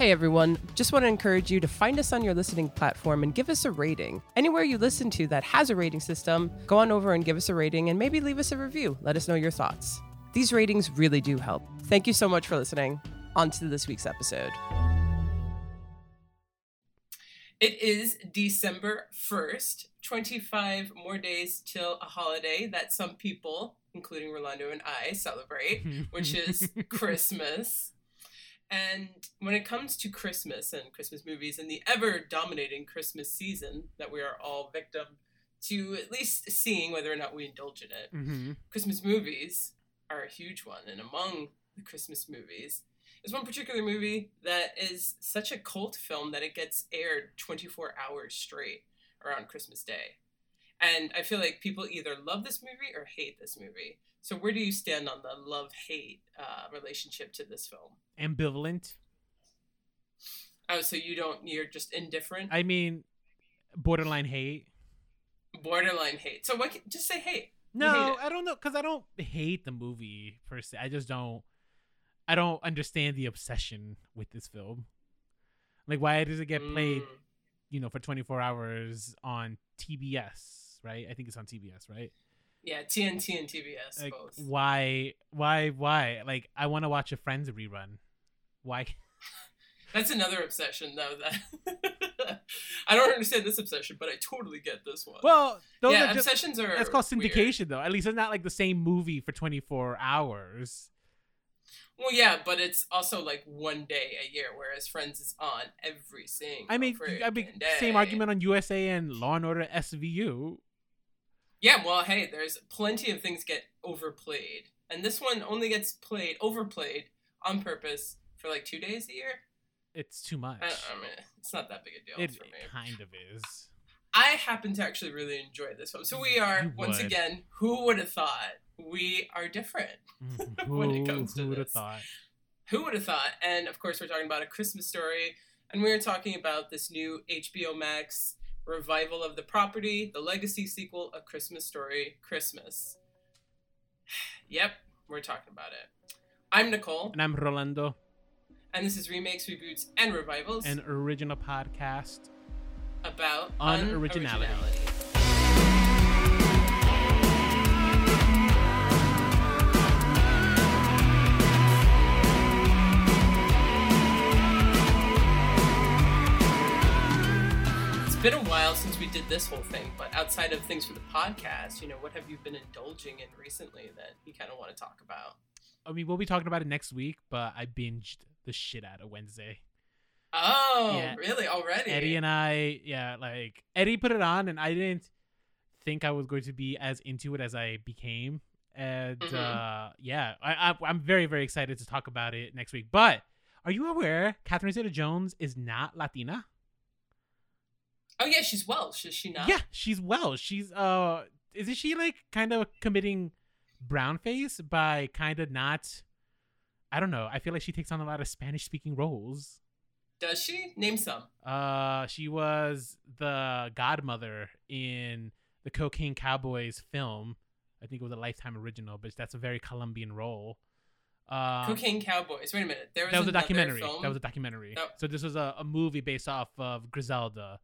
Hey everyone, just want to encourage you to find us on your listening platform and give us a rating. Anywhere you listen to that has a rating system, go on over and give us a rating and maybe leave us a review. Let us know your thoughts. These ratings really do help. Thank you so much for listening. On to this week's episode. It is December 1st, 25 more days till a holiday that some people, including Rolando and I, celebrate, which is Christmas. And when it comes to Christmas and Christmas movies and the ever dominating Christmas season that we are all victim to at least seeing whether or not we indulge in it, Mm-hmm. Christmas movies are a huge one. And among the Christmas movies is one particular movie that is such a cult film that it gets aired 24 hours straight around Christmas Day. And I feel like people either love this movie or hate this movie. So where do you stand on the love hate uh, relationship to this film? Ambivalent. Oh, so you don't? You're just indifferent, I mean, borderline hate. borderline hate. So what? Just say hate. No, hate. I don't know because I don't hate the movie per se. I just don't. I don't understand the obsession with this film. Like, why does it get played? Mm. You know, for 24 hours on TBS, right? I think it's on TBS, right? Yeah, TNT and TBS Like, both. why, why, why? Like, I want to watch a Friends rerun. Why? That's another obsession, though. That I don't understand this obsession, but I totally get this one. Well, those yeah, are just. obsessions are. That's called weird. syndication, though. At least it's not like the same movie for 24 hours. Well, yeah, but it's also like one day a year, whereas Friends is on every single. I mean, I mean, day. same argument on USA and Law and Order SVU. Yeah, well, hey, there's plenty of things get overplayed, and this one only gets played overplayed on purpose for like two days a year. It's too much. I, I mean, it's not that big a deal it for me. It kind of is. I happen to actually really enjoy this film. So we are once again. Who would have thought we are different? When it comes to who would have thought? Who would have thought? And of course, we're talking about a Christmas story, and we're talking about this new HBO Max revival of the property, the legacy sequel, A Christmas Story, Christmas. yep, we're talking about it. I'm Nicole, And I'm Rolando, and this is remakes, reboots, and revivals an original podcast. about Unoriginality. unoriginality. Been a while since we did this whole thing, but outside of things for the podcast, you know, what have you been indulging in recently that you kind of want to talk about? I mean, we'll be talking about it next week, but I binged the shit out of Wednesday. Oh, Yeah. really? Already? Eddie and I, yeah, like Eddie put it on, and I didn't think I was going to be as into it as I became. And Mhm. uh, yeah, I, I, I'm very, very excited to talk about it next week. But are you aware Catherine Zeta-Jones is not Latina? Oh, yeah, she's Welsh, is she not? Yeah, she's Welsh. She's uh, isn't she like kind of committing brownface by kind of not? I don't know. I feel like she takes on a lot of Spanish-speaking roles. Does she? Name some. Uh, she was the godmother in the Cocaine Cowboys film. I think it was a Lifetime original, but that's a very Colombian role. Um, Cocaine Cowboys. Wait a minute. There was, that was a documentary. Film? That was a documentary. Oh. So this was a, a movie based off of Griselda,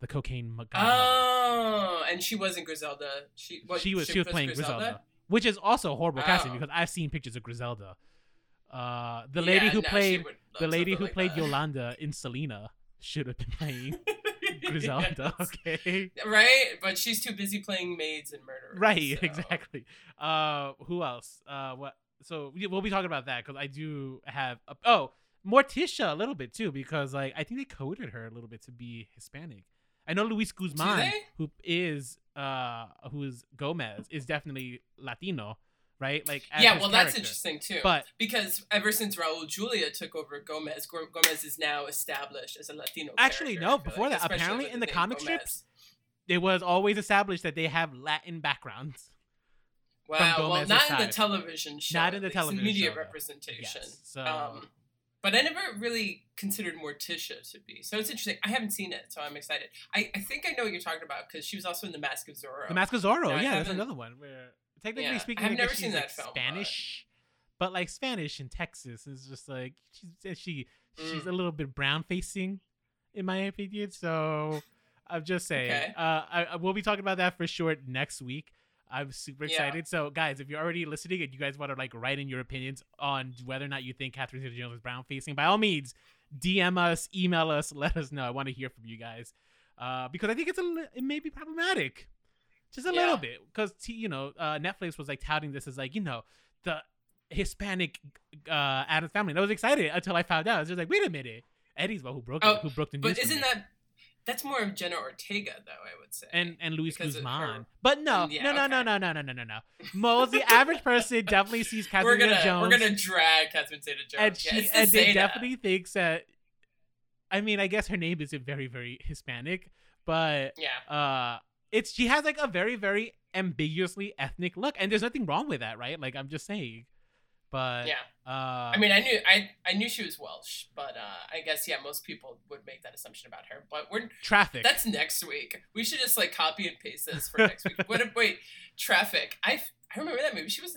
the cocaine mo- Oh, and she wasn't Griselda. She what, she was she was playing Griselda? which is also a horrible casting Oh. because I've seen pictures of Griselda. Uh, the Yeah, lady who no, played the lady who like played that. Yolanda in Selena should have been playing Griselda. Yes. Okay. Right, but she's too busy playing maids and murderers. Right, so- exactly. Uh, who else? Uh, what? So we- we'll be talking about that because I do have. A, oh, Morticia a little bit too because like I think they coded her a little bit to be Hispanic. I know Luis Guzman, who is uh who is Gomez, is definitely Latino, right? Like Yeah, well, that's interesting too. But because ever since Raul Julia took over Gomez, Go- Gomez is now established as a Latino. Actually, character, no, before that, apparently in the comic Gomez. strips, it was always established that they have Latin backgrounds. Wow, well, not in the television show. Not in the television media show, representation. Yes, so- um, but I never really considered Morticia to be. So it's interesting. I haven't seen it, so I'm excited. I, I think I know what you're talking about because she was also in The Mask of Zorro. The Mask of Zorro, No, I yeah, that's another one where technically Yeah, speaking, I've never she's, seen like, that film, Spanish, but like Spanish in Texas is just like she she she's Mm. a little bit brown facing, in my opinion. So I'm just saying. Okay. Uh, I, I we'll be talking about that for sure next week. I'm super Yeah. excited. So, guys, if you're already listening and you guys want to like write in your opinions on whether or not you think Catherine Zeta-Jones is brown facing, by all means, DM us, email us, let us know. I want to hear from you guys uh, because I think it's a it may be problematic, just a Yeah. little bit because you know uh, Netflix was like touting this as like you know the Hispanic uh, Addams family. And I was excited until I found out. I was just like, wait a minute, Eddie's one who broke Oh, it, who broke the news. But isn't that that's more of Jenna Ortega though? I would say. and and Luis Guzman. But no, yeah, no, no, no, okay. no, no, no, no, no, no. Most the average person definitely sees we're Catherine gonna Jones, we're gonna drag Catherine Zeta-Jones. and she the and they definitely thinks that. I mean, I guess her name isn't very, very Hispanic, but Yeah. uh, it's she has like a very, very ambiguously ethnic look, and there's nothing wrong with that, right? Like I'm just saying, but Yeah. uh, I mean, I knew I I knew she was Welsh, but uh, I guess yeah, most people would make that assumption about her. But we're traffic. that's next week. We should just like copy and paste this for next week. What? Wait, Traffic. I I remember that movie. She was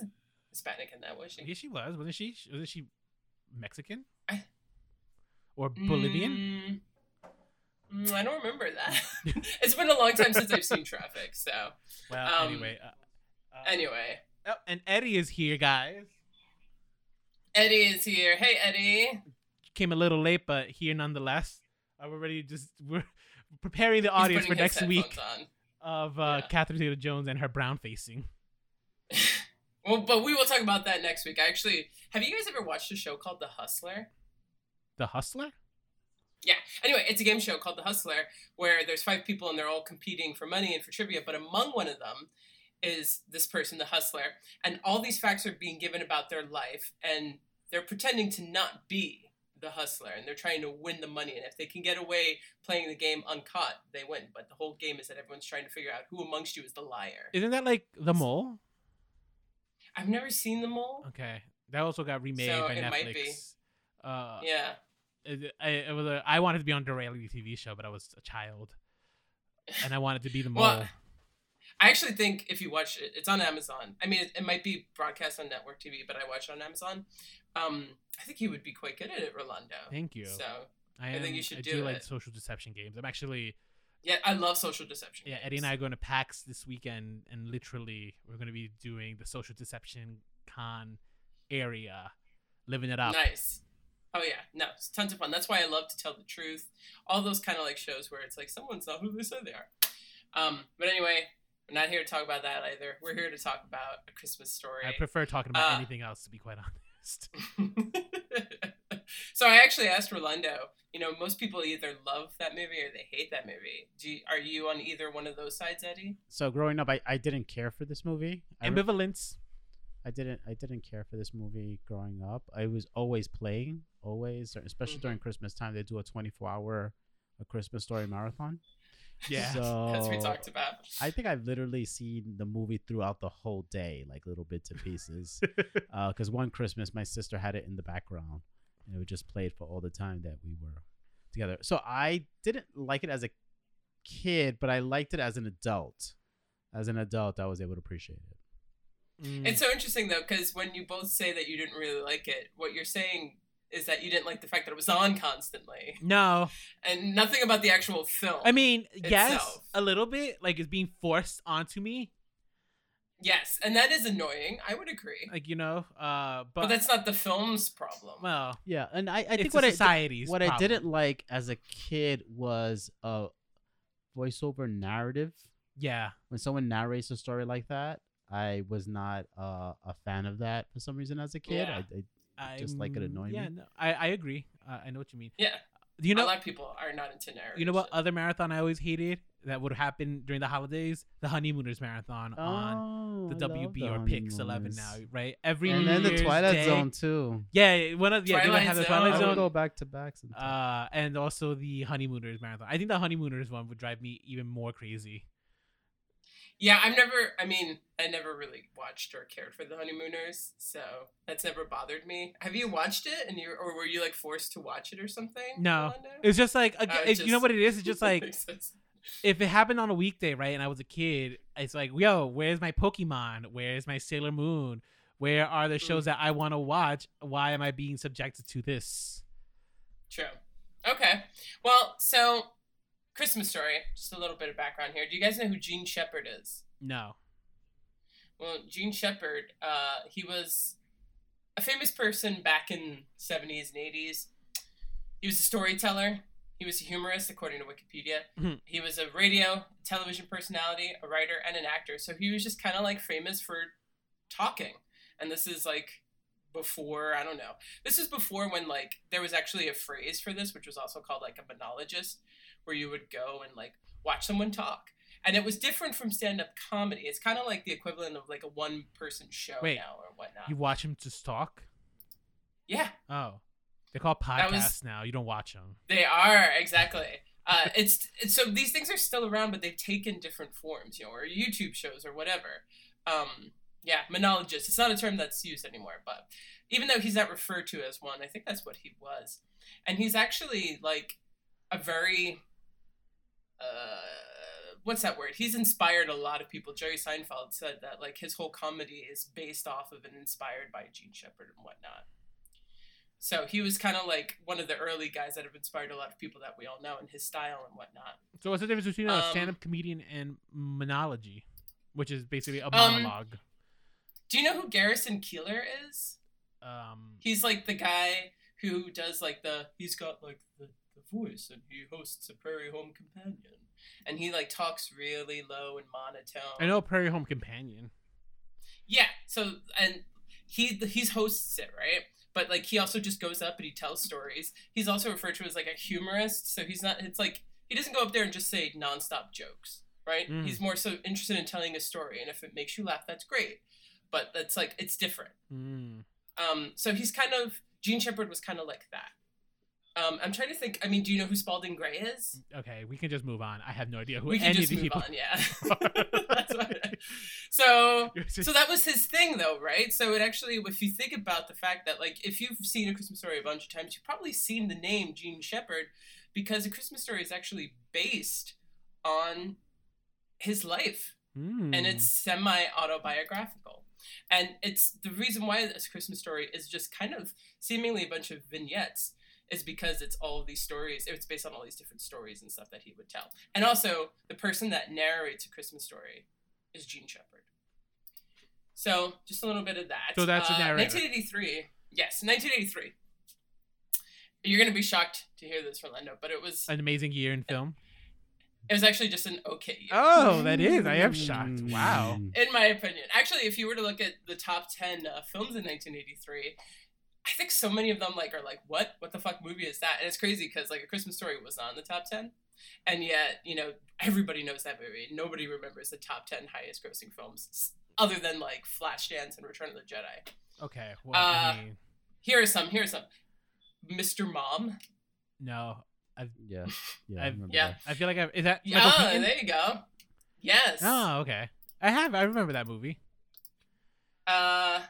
Hispanic in that, was she? yeah, she was, wasn't she? Wasn't she Mexican I- or Bolivian? Mm, mm, I don't remember that. it's been a long time since I've seen Traffic. So Well, um, anyway. Uh, uh, anyway, Oh, and Eddie is here, guys. Eddie is here. Hey, Eddie. Came a little late, but here nonetheless. Uh, we're ready. Just we're preparing the audience for next week of uh, Yeah. Catherine Zeta-Jones and her brown facing. Well, but we will talk about that next week. I actually, have you guys ever watched a show called The Hustler? The Hustler. Yeah. Anyway, it's a game show called The Hustler where there's five people and they're all competing for money and for trivia, but among one of them is this person, the hustler, and all these facts are being given about their life and they're pretending to not be the hustler and they're trying to win the money and if they can get away playing the game uncaught, they win. But the whole game is that everyone's trying to figure out who amongst you is the liar. Isn't that like The Mole? I've never seen the mole Okay, that also got remade So by it Netflix. might be. Uh, Yeah. it, I, it was a, I wanted to be on the reality TV show, but I was a child, and I wanted to be the mole. Well, I actually think if you watch it, it's on Amazon. I mean, it, it might be broadcast on network TV, but I watch it on Amazon. Um, I think he would be quite good at it, Rolando. Thank you. So I, I think you should I do do like social deception games. I'm actually yeah, I love social deception. yeah. Eddie and I are going to PAX this weekend, and literally we're going to be doing the social deception con area, living it up. Nice. Oh yeah, no, it's tons of fun. That's why I love to tell the truth. All those kind of like shows where it's like someone's not who they said they are. Um, but anyway, we're not here to talk about that either. We're here to talk about a Christmas story. I prefer talking about Uh, anything else, to be quite honest. so I actually asked Rolando. You know, most people either love that movie or they hate that movie. Do you, are you on either one of those sides, Eddie? So growing up, I, I didn't care for this movie. I, re- Ambivalence. I didn't I didn't care for this movie growing up. I was always playing, always, especially Mhm. during Christmas time. They do a 24 hour a Christmas story marathon. Yeah. So As we talked about. I think I've literally seen the movie throughout the whole day, like little bits and pieces. Because one Christmas, my sister had it in the background, and it would just play it for all the time that we were together. So I didn't like it as a kid, but I liked it as an adult. As an adult, I was able to appreciate it. Mm. It's so interesting though, because when you both say that you didn't really like it, what you're saying is that you didn't like the fact that it was on constantly, no, and nothing about the actual film. I mean, yes, a little bit. Like it's being forced onto me. yes, and that is annoying. I would agree, Like you know, uh, but, but, that's not the film's problem. well, Yeah, and I, I think a what I society's what I didn't like as a kid was a voiceover narrative. Yeah, When someone narrates a story like that, I was not uh, a fan of that for some reason as a kid. Yeah. I, I, Just like it I'm- yeah, me. no, I I agree. Uh, I know what you mean. yeah, You know, a know, lot of people are not into narration. you know what other marathon I always hated that would happen during the holidays? The honeymooners marathon on oh, the I love WB the or Pix Eleven now, right? Every And New then the Twilight Day- Zone too. Yeah, one of yeah, they would Twilight have the Zone. I would go back to back sometimes. Uh, and also the honeymooners marathon. I think the honeymooners one would drive me even more crazy. Yeah, I've never. I mean, I never really watched or cared for the honeymooners, so that's never bothered me. Have you watched it, and you or were you like forced to watch it or something? No? It's just like Uh, you know what it is. It's just like if it happened on a weekday, right, and I was a kid, it's like, yo, where's my Pokemon? Where's my Sailor Moon? Where are the shows that I want to watch? Why am I being subjected to this? True. Okay. Well, so Christmas story. Just a little bit of background here. Do you guys know who Jean Shepherd is? No. Well, Jean Shepherd, uh, he was a famous person back in 70s and 80s. He was a storyteller. He was a humorist, according to Wikipedia. Mhm. He was a radio, television personality, a writer, and an actor. So he was just kind of like famous for talking. And this is like before, I don't know. This is before when like there was actually a phrase for this, which was also called like a monologist, where you would go and like watch someone talk. And it was different from stand up comedy. It's kind of like the equivalent of like a one person show Wait, now or whatnot. You watch him just talk? yeah, Oh. They call podcasts was- now. You don't watch them. they are exactly. Uh, it's, it's so these things are still around, but they've taken different forms, you know, or YouTube shows or whatever. Um, yeah, monologist. It's not a term that's used anymore, but even though he's not referred to as one, I think that's what he was, and he's actually like a very uh, what's that word? He's inspired a lot of people. Jerry Seinfeld said that like his whole comedy is based off of and inspired by Jean Shepherd and whatnot. So he was kind of like one of the early guys that have inspired a lot of people that we all know in his style and whatnot. So what's the difference between a Um, stand-up comedian and monology, which is basically a Um, monologue? Do you know who Garrison Keillor is? Um, He's like the guy who does like the he's got like the, the voice and he hosts a Prairie Home Companion and he like talks really low and monotone. I know Prairie Home Companion. Yeah. So and he he's hosts it right, but like he also just goes up and he tells stories. He's also referred to as like a humorist. So he's not. It's like he doesn't go up there and just say nonstop jokes, right? Mm. He's more so interested in telling a story, and if it makes you laugh, that's great. But that's like it's different. Mm. Um, so he's kind of Jean Shepherd was kind of like that. Um, I'm trying to think. I mean, do you know who Spalding Gray is? Okay, we can just move on. I have no idea who we can any just of these move people. on. Yeah. That's what, so so that was his thing though right so it actually if you think about the fact that like if you've seen a christmas story a bunch of times you've probably seen the name jean shepherd because a christmas story is actually based on his life Mm. and it's semi autobiographical and it's the reason why this christmas story is just kind of seemingly a bunch of vignettes is because it's all of these stories it's based on all these different stories and stuff that he would tell and also the person that narrates a christmas story is jean shepherd so just a little bit of that So that's Uh, narrator. 1983 yes 1983 you're gonna be shocked to hear this Rolando, but it was an amazing year in film. it was actually just an okay year. Oh, that is. I am shocked. Wow. In my opinion. Actually, if you were to look at the top 10 uh, films in 1983, I think so many of them like are like, what? What the fuck movie is that? And it's crazy because like A Christmas Story was not in the top 10. And yet, you know, everybody knows that movie. Nobody remembers the top 10 highest grossing films other than like Flashdance and Return of the Jedi. Okay. Well, Uh, I mean, Here are some. Here are some. Mr. Mom. no. Yeah, yeah, I I've- remember yeah. that. I feel like I've is that Yeah, Michael Keaton? there you go. Yes. Oh, okay. I have. I remember that movie. Uh,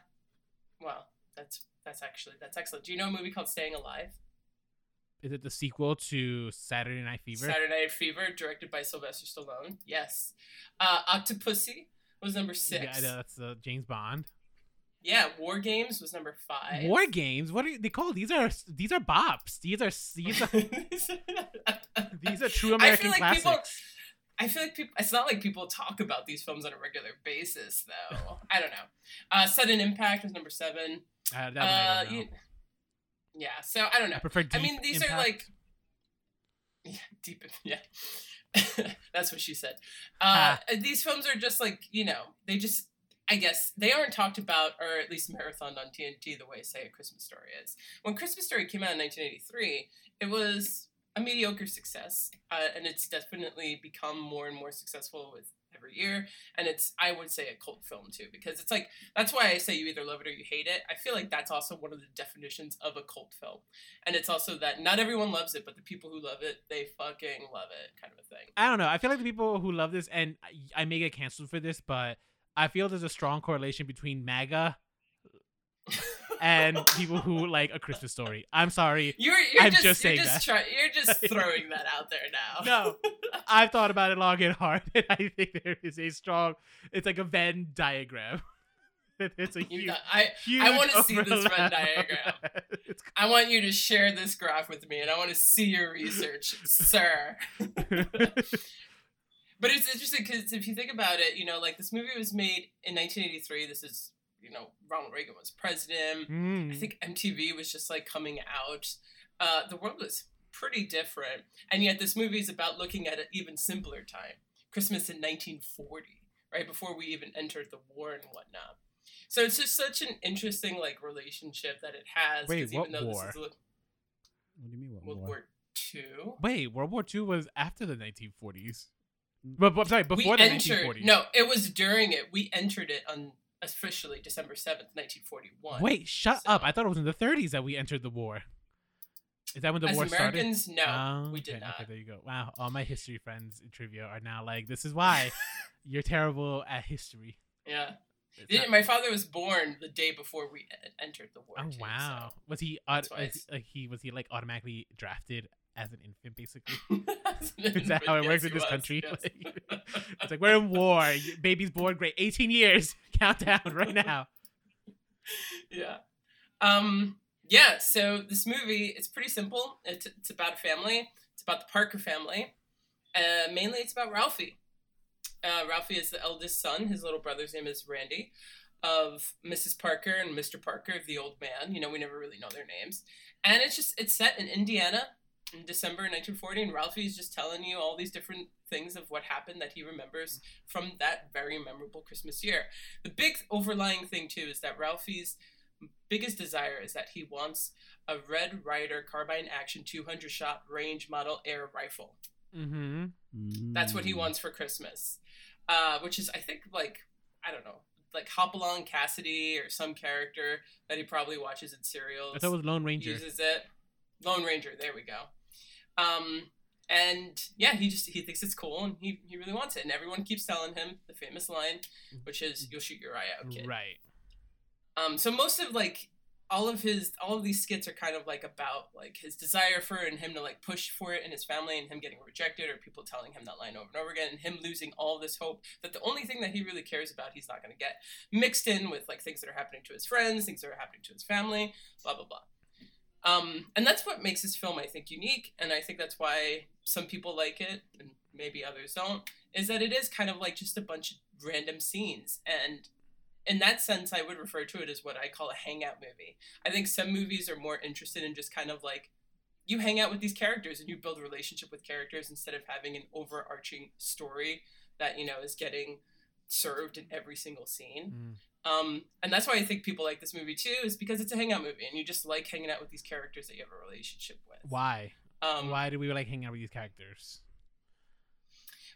well, that's that's actually that's excellent. Do you know a movie called Staying Alive? Is it the sequel to Saturday Night Fever? Saturday Night Fever, directed by Sylvester Stallone. Yes. Uh, Octopussy was number six. Yeah, that's uh, James Bond. Yeah, War Games was number five. War games. What are they called? These are these are bops. These are these are these are true I American feel like classics. people. I feel like people. It's not like people talk about these films on a regular basis, though. I don't know. Uh, Sudden Impact was number seven. Uh, Uh, you- yeah. So I don't know. I prefer. Deep I mean, these Impact. are like yeah, deep. Yeah, that's what she said. Uh, these films are just like you know, they just. I guess they aren't talked about, or at least marathoned on TNT the way, say, A Christmas Story is. When Christmas Story came out in 1983, it was a mediocre success, uh, and it's definitely become more and more successful with every year. And it's, I would say, a cult film too, because it's like that's why I say you either love it or you hate it. I feel like that's also one of the definitions of a cult film. And it's also that not everyone loves it, but the people who love it, they fucking love it, kind of a thing. I don't know. I feel like the people who love this, and I- may get canceled for this, but I feel there's a strong correlation between MAGA and people who like A Christmas Story. I'm sorry. You're, you're I'm just, just you're saying just that. try, you're just throwing that out there now. No, I've thought about it long and hard, and I think there is a strong. It's like a Venn diagram. it's a huge, got- I huge I wanna see this Venn diagram. I want you to share this graph with me, and I want to see your research, sir. But it's interesting because if you think about it, you know, like this movie was made in 1983. This is, you know, Ronald Reagan was president. Mm. I think MTV was just like coming out. Uh, the world was pretty different, and yet this movie is about looking at an even simpler time, Christmas in 1940, right before we even entered the war and whatnot. So it's just such an interesting like relationship that it has. 'cause Wait, what even though war? This is What do you mean? What World war? War Two. Wait, World War II was after the 1940s. But, but sorry, before we the entered. 1940s. No, it was during it. We entered it on officially December seventh, nineteen forty one. Wait, shut So- up! I thought it was in the 30s that we entered the war. Is that when the war started? Americans, no, Oh, we okay, did not. Okay, there you go. Wow, all my history friends in trivia are now like, "This is why you're terrible at history." Yeah, Didn't- my father was born the day before we entered the war. oh too, wow, so- was he? Aut- that's why was it's- he- like he was he like automatically drafted as an infant, basically? Is that how it works in this was, country? yes. it's like we're in war. Baby's born. Great, 18 years. Countdown right now. yeah. Um. Yeah. So this movie, it's pretty simple. It's it's about a family. It's about the Parker family. Uh, mainly, it's about Ralphie. Uh, Ralphie is the eldest son. His little brother's name is Randy, of Mrs. Parker and Mr. Parker, the old man. You know, we never really know their names. And it's just it's set in Indiana in December 1940, and Ralphie's just telling you all these different things of what happened that he remembers from that very memorable Christmas year. The big overlying thing too is that Ralphie's biggest desire is that he wants a Red Ryder carbine action 200 shot range model air rifle. Mm-hmm. That's what he Mm. wants for Christmas. Uh, which is I think like I don't know, like Hopalong Cassidy or some character that he probably watches in serials I thought it was Lone Ranger. uses it. Lone Ranger, there we go. Um, and yeah, he just he thinks it's cool and he, he really wants it. And everyone keeps telling him the famous line, which is "You'll shoot your eye out, kid." Right. Um, so most of like all of his all of these skits are kind of like about like his desire for it and him to like push for it in his family and him getting rejected or people telling him that line over and over again and him losing all this hope that the only thing that he really cares about he's not going to get mixed in with like things that are happening to his friends things that are happening to his family blah blah blah um, and that's what makes this film i think unique and i think that's why some people like it and maybe others don't is that it is kind of like just a bunch of random scenes and in that sense, I would refer to it as what I call a hangout movie. I think some movies are more interested in just kind of like you hang out with these characters and you build a relationship with characters instead of having an overarching story that you know is getting served in every single scene. Mm. Um, and that's why I think people like this movie too, is because it's a hangout movie and you just like hanging out with these characters that you have a relationship with. Why? Um, Why do we like hanging out with these characters?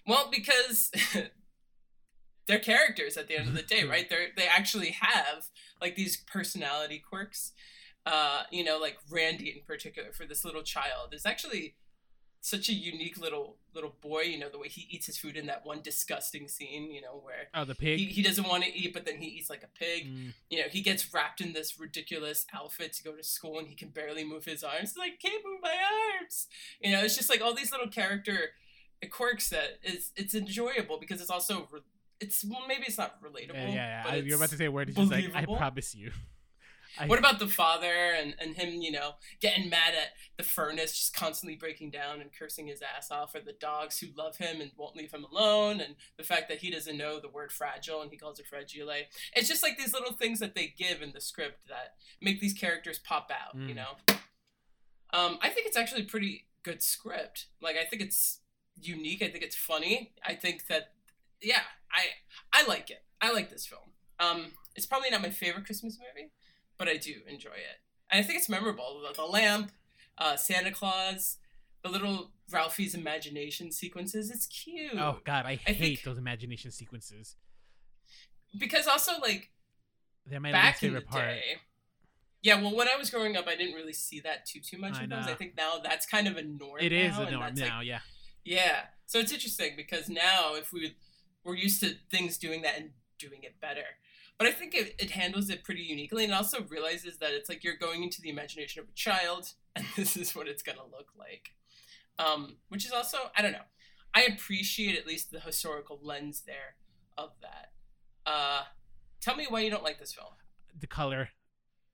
Well, because they're characters at the end of the day, right? They they actually have like these personality quirks. Uh, you know, like Randy in particular for this little child is actually such a unique little little boy. You know, the way he eats his food in that one disgusting scene. You know, where Oh, the pig. he, he doesn't want to eat, but then he eats like a pig. Mm. You know, he gets wrapped in this ridiculous outfit to go to school, and he can barely move his arms. He's like, can't move my arms. You know, it's just like all these little character quirks that is it's enjoyable because it's also re- it's well, maybe it's not relatable. Yeah, yeah, yeah. but I, you're about to say a word. It's just like, I promise you. I, What about the father and, and him, you know, getting mad at the furnace, just constantly breaking down and cursing his ass off, or the dogs who love him and won't leave him alone, and the fact that he doesn't know the word fragile and he calls it fragile. It's just like these little things that they give in the script that make these characters pop out, you Mm. know? Um, I think it's actually a pretty good script. Like, I think it's unique. I think it's funny. I think that, yeah, I I like it. I like this film. Um, it's probably not my favorite Christmas movie but I do enjoy it. And I think it's memorable. The, the lamp, uh, Santa Claus, the little Ralphie's imagination sequences. It's cute. Oh God, I hate think- those imagination sequences. Because also, like, They're my least back favorite part. day. Yeah, well, when I was growing up, I didn't really see that too too much I of those. I think now that's kind of a norm. It is now, a norm that's, like, now. yeah. Yeah. So it's interesting because now if we we're used to things doing that and doing it better. But I think it, it handles it pretty uniquely and also realizes that it's like you're going into the imagination of a child and this is what it's gonna look like. Um, which is also I don't know. I appreciate at least the historical lens there of that. Uh Tell me why you don't like this film. The color,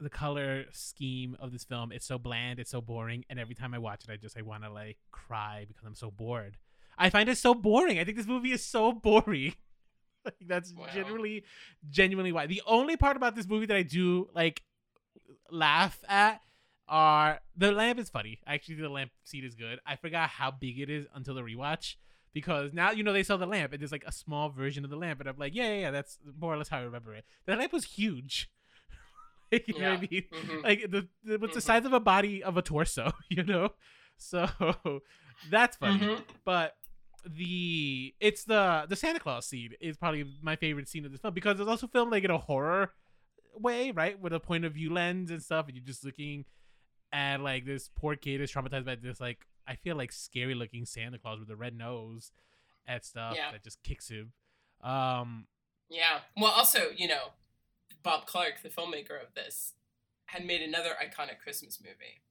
the color scheme of this film, it's so bland, it's so boring, and every time I watch it, I just I want to like cry because I'm so bored. I find it so boring. I think this movie is so boring. like that's Wow. genuinely, genuinely why. The only part about this movie that I do like laugh at are the lamp is funny. Actually, the lamp seat is good. I forgot how big it is until the rewatch because now you know they sell the lamp and there's like a small version of the lamp, and I'm like, yeah, yeah, yeah that's more or less how I remember it. The lamp was huge. Like, you know what I mean? Mhm. Like the, the what's the Mhm. size of a body of a torso, you know? So that's funny. Mhm. But the it's the the Santa Claus scene is probably my favorite scene of this film because it's also filmed like in a horror way, right? With a point of view lens and stuff, and you're just looking at like this poor kid is traumatized by this like I feel like scary looking Santa Claus with a red nose and stuff Yeah. that just kicks him. Um Yeah. Well, also, you know, Bob Clark, the filmmaker of this, had made another iconic Christmas movie,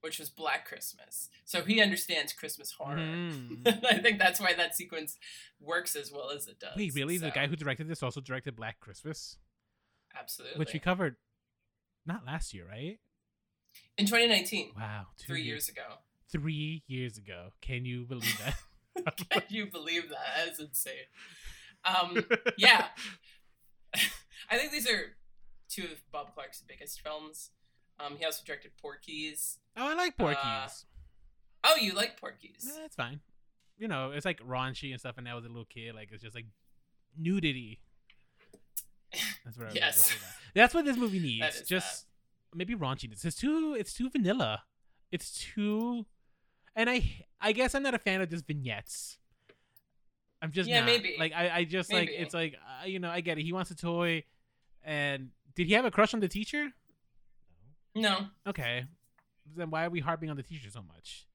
which was Black Christmas. So he understands Christmas horror. mhm. I think that's why that sequence works as well as it does. Wait, really? The guy who directed this also directed Black Christmas, absolutely, which we covered not last year, right? in 2019, Wow, three years ago. Three years ago. Can you believe that? Can you believe that? That's insane. Um, yeah, I think these are two of Bob Clark's biggest films. Um, he also directed Porky's. Oh, I like Porky's. Oh, you like Porky's? Eh, it's fine. You know, it's like raunchy and stuff, and I was a little kid. Like it's just like nudity. That's what I Yes. that's what That's what this movie needs. That just maybe raunchiness. It's too. It's too vanilla. It's too. And I, I guess I'm not a fan of just vignettes. I'm just Yeah, not. maybe. Like I, I just like it's like uh, you know I get it. He wants a toy, and did he have a crush on the teacher? No. Okay, then why are we harping on the teacher so much?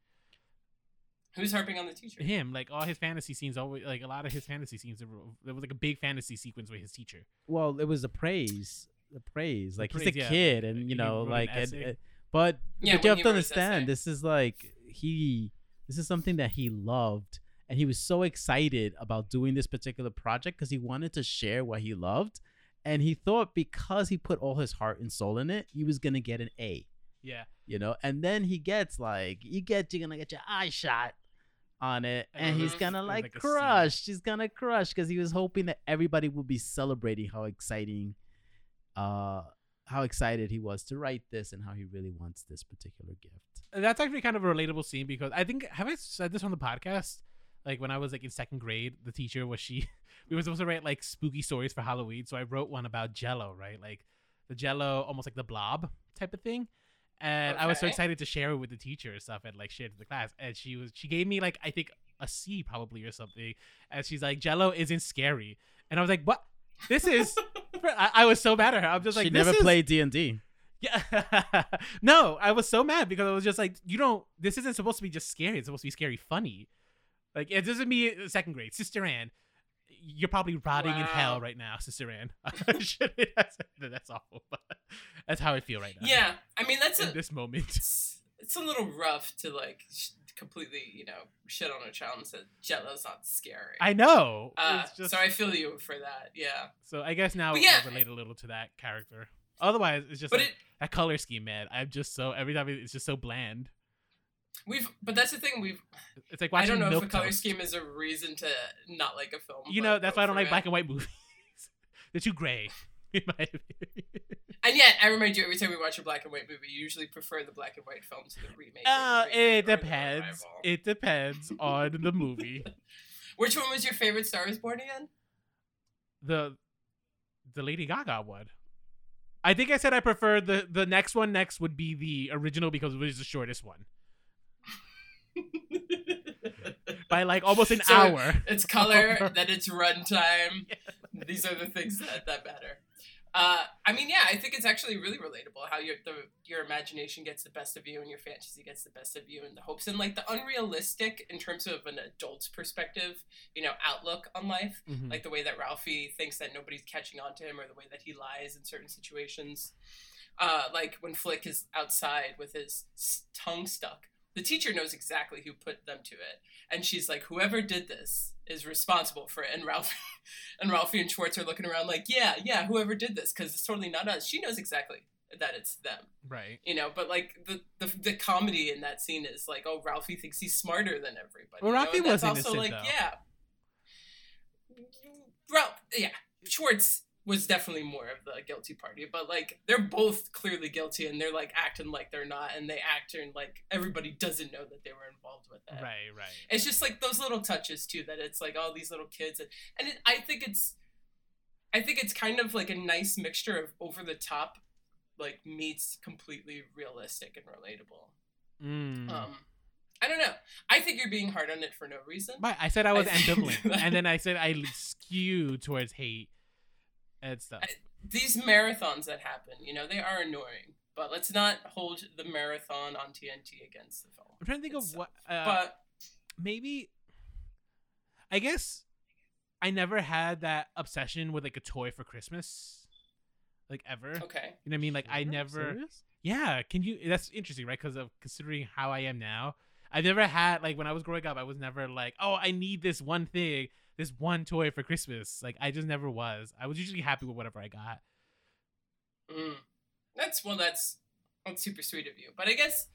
Who's harping on the teacher? him like all his fantasy scenes always like a lot of his fantasy scenes there was like a big fantasy sequence with his teacher Well, it was the praise, the praise. Like praise, he's a yeah. kid, and he you know, wrote an like, and, uh, but Yeah, but you have to wrote his essay. understand, this is like he, this is something that he loved, and he was so excited about doing this particular project because he wanted to share what he loved, and he thought because he put all his heart and soul in it, he was gonna get an A. yeah you know and then he gets like you get you're gonna get your eye shot on it and he's Mhm. gonna like, like, crush he's gonna crush because he was hoping that everybody would be celebrating how exciting uh how excited he was to write this and how he really wants this particular gift that's actually kind of a relatable scene because i think have i said this on the podcast like when i was like in second grade the teacher was she we were supposed to write like spooky stories for halloween so i wrote one about jello right like the jello almost like the blob type of thing and i was so excited to share it with the teacher and stuff and like share it with the class and she was she gave me like i think a c probably or something and she's like jello isn't scary and i was like what this is I, I was so mad at her i'm just like she this never is- played d&d yeah. no, I was so mad because I was just like, you don't. This isn't supposed to be just scary. It's supposed to be scary, funny. Like it doesn't mean second grade. Sister Ann, you're probably rotting in hell right now, Sister Ann. That's, that's awful, that's how I feel right now. Yeah, I mean that's in a this moment. it's, it's a little rough to like sh- completely you know shit on a child and say Jello's not scary. I know. uh, just, so I feel you for that. Yeah, so I guess now I relate a little to that character. Otherwise, it's just like, it that color scheme, man. I'm just so every time it's just so bland. We've but that's the thing we've It's like watching I don't know milk if a color toast. scheme is a reason to not like a film. You know, that's why I don't like it. black and white movies. They're too gray, in my opinion. And yet, I remind you every time we watch a black and white movie, you usually prefer the black and white film to the remake. or the Uh, reboot it depends. It depends on the movie. Which one was your favorite Star is Born again? The the Lady Gaga one. I think I said I prefer the the next one. Next would be the original because it was the shortest one by like almost an So, hour. It's color, then it's runtime. These are the things that, that matter. Uh, I mean, yeah, I think it's actually really relatable how your the your imagination gets the best of you and your fantasy gets the best of you and the hopes and like the unrealistic in terms of an adult's perspective, you know, outlook on life. Mhm. like the way that Ralphie thinks that nobody's catching on to him, or the way that he lies in certain situations. Uh, like when Flick is outside with his tongue stuck the teacher knows exactly who put them to it, and she's like, whoever did this is responsible for it. And Ralph, and Ralphie and Schwartz are looking around like, yeah, yeah, whoever did this, because it's totally not us. She knows exactly that it's them, Right. you know. But like the the, the comedy in that scene is like, oh, Ralphie thinks he's smarter than everybody. Well, you know? Ralphie was also innocent, like, though. yeah, Ralph, yeah, Schwartz was definitely more of the guilty party, but like they're both clearly guilty and they're like acting like they're not, and they act and like everybody doesn't know that they were involved with that. Right. Right. It's just like those little touches too that it's like all these little kids and, and it, I think it's I think it's kind of like a nice mixture of over the top like meets completely realistic and relatable. Mm. Um I don't know. I think you're being hard on it for no reason. But I said I was ambivalent, and then I said I skew towards hate and stuff. I- These marathons that happen, you know, they are annoying. But let's not hold the marathon on TNT against the film. I'm trying to think of what. Uh, but maybe. I guess I never had that obsession with like a toy for Christmas, like ever. okay. You know what I mean? Like I never. Serious? Yeah, can you? That's interesting, right? Because of considering how I am now, I've never had like when I was growing up, I was never like, oh, I need this one thing, this one toy for Christmas. Like I just never was. I was usually happy with whatever I got. Mm. That's well, that's that's super sweet of you. But I guess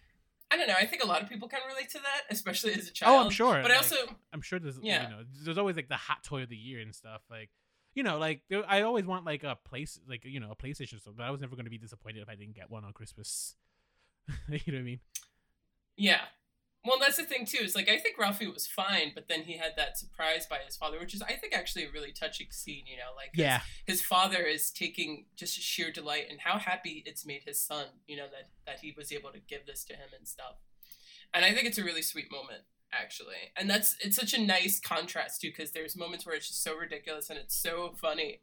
I don't know. I think a lot of people can relate to that, especially as a child. Oh, I'm sure. But I like, also, I'm sure there's Yeah. you know there's always like the hot toy of the year and stuff like. You know, like I always want like a place, like you know, a PlayStation. So, But I was never going to be disappointed if I didn't get one on Christmas. you know what I mean? yeah. Well, that's the thing too. Is like I think Ralphie was fine, but then he had that surprise by his father, which is I think actually a really touching scene. You know, like Yeah, his father is taking just sheer delight in how happy it's made his son. You know that that he was able to give this to him and stuff. And I think it's a really sweet moment actually. And that's it's such a nice contrast too because there's moments where it's just so ridiculous and it's so funny.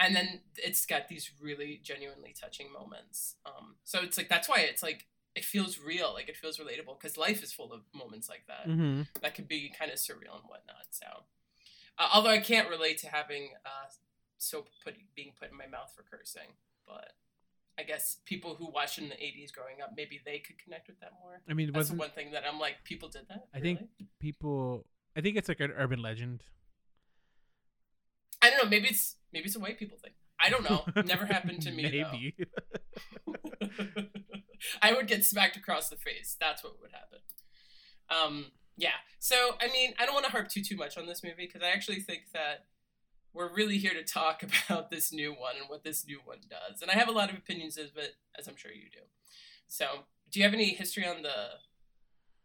And then it's got these really genuinely touching moments. Um, so it's like that's why it's like it feels real, like it feels relatable because life is full of moments like that mm-hmm. that could be kind of surreal and whatnot. So, uh, although I can't relate to having uh, soap put being put in my mouth for cursing, but I guess people who watched in the '80s growing up, maybe they could connect with that more. I mean, That's one thing that I'm like, people did that. I think- people? I think it's like an urban legend. I don't know. Maybe it's maybe it's a white people thing. I don't know. Never happened to me. Maybe. I would get smacked across the face. That's what would happen. Um, yeah. So, I mean, I don't want to harp too too much on this movie because I actually think that we're really here to talk about this new one and what this new one does. And I have a lot of opinions of it, as I'm sure you do. So, do you have any history on the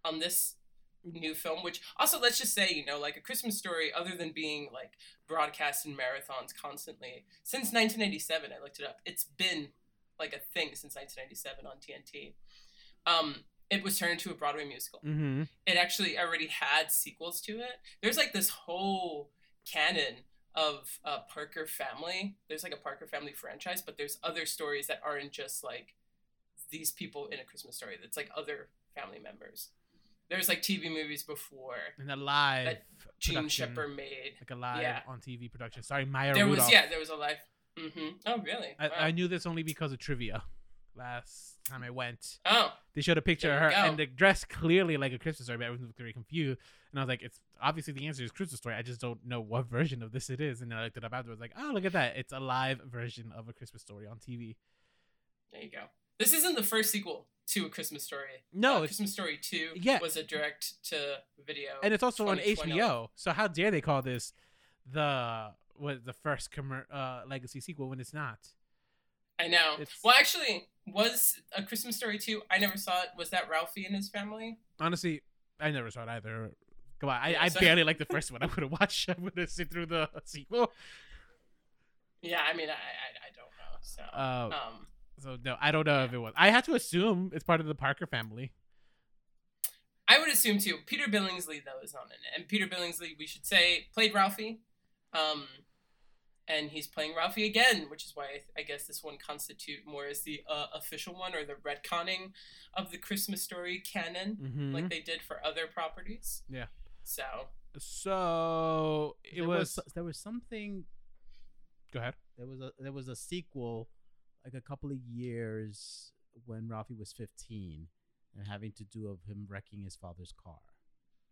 on this new film? Which also, let's just say, you know, like a Christmas story, other than being like broadcast in marathons constantly since 1997. I looked it up. It's been like a thing since 1997 on TNT. Um, it was turned into a Broadway musical. mm-hmm. It actually already had sequels to it. There's like this whole canon of uh, Parker Family. There's like a Parker Family franchise, but there's other stories that aren't just like these people in a Christmas story. That's like other family members. There's like TV movies before And a live That Jean Shepherd made. like a live Yeah. on TV production. Sorry, Maya There Rudolph. was yeah, there was a live. Mm-hmm. Oh really? I, Wow. I knew this only because of trivia. Last time I went, oh they showed a picture of her and the dress clearly like a Christmas story, but I was very confused. And I was like, it's obviously the answer is Christmas story. I just don't know what version of this it is. And then I looked it up afterwards, like, oh, look at that. It's a live version of a Christmas story on TV. there you go. This isn't the first sequel to a Christmas story. No, Uh, Christmas Story Two Yeah. was a direct to video. and it's also on HBO. So how dare they call this the what the first commer- uh, legacy sequel when it's not? I know. It's- Well, actually, was a Christmas Story too? I never saw it. Was that Ralphie and his family? Honestly, I never saw it either. Come on, I, Yeah, I so- barely like the first one. I would have watched. I would have sit through the sequel. Yeah, I mean, I I, I don't know. So, Uh, um, so no, I don't know if it was. I had to assume it's part of the Parker family. I would assume too. Peter Billingsley though is on it, and Peter Billingsley, we should say, played Ralphie. Um, and he's playing Ralphie again, which is why I, I guess this one constitute more as the uh, official one or the retconning of the Christmas Story canon, Mm-hmm. like they did for other properties. Yeah. So so it there was. was there was something Go ahead. there was a there was a sequel like a couple of years when Ralphie was 15 and having to do of him wrecking his father's car.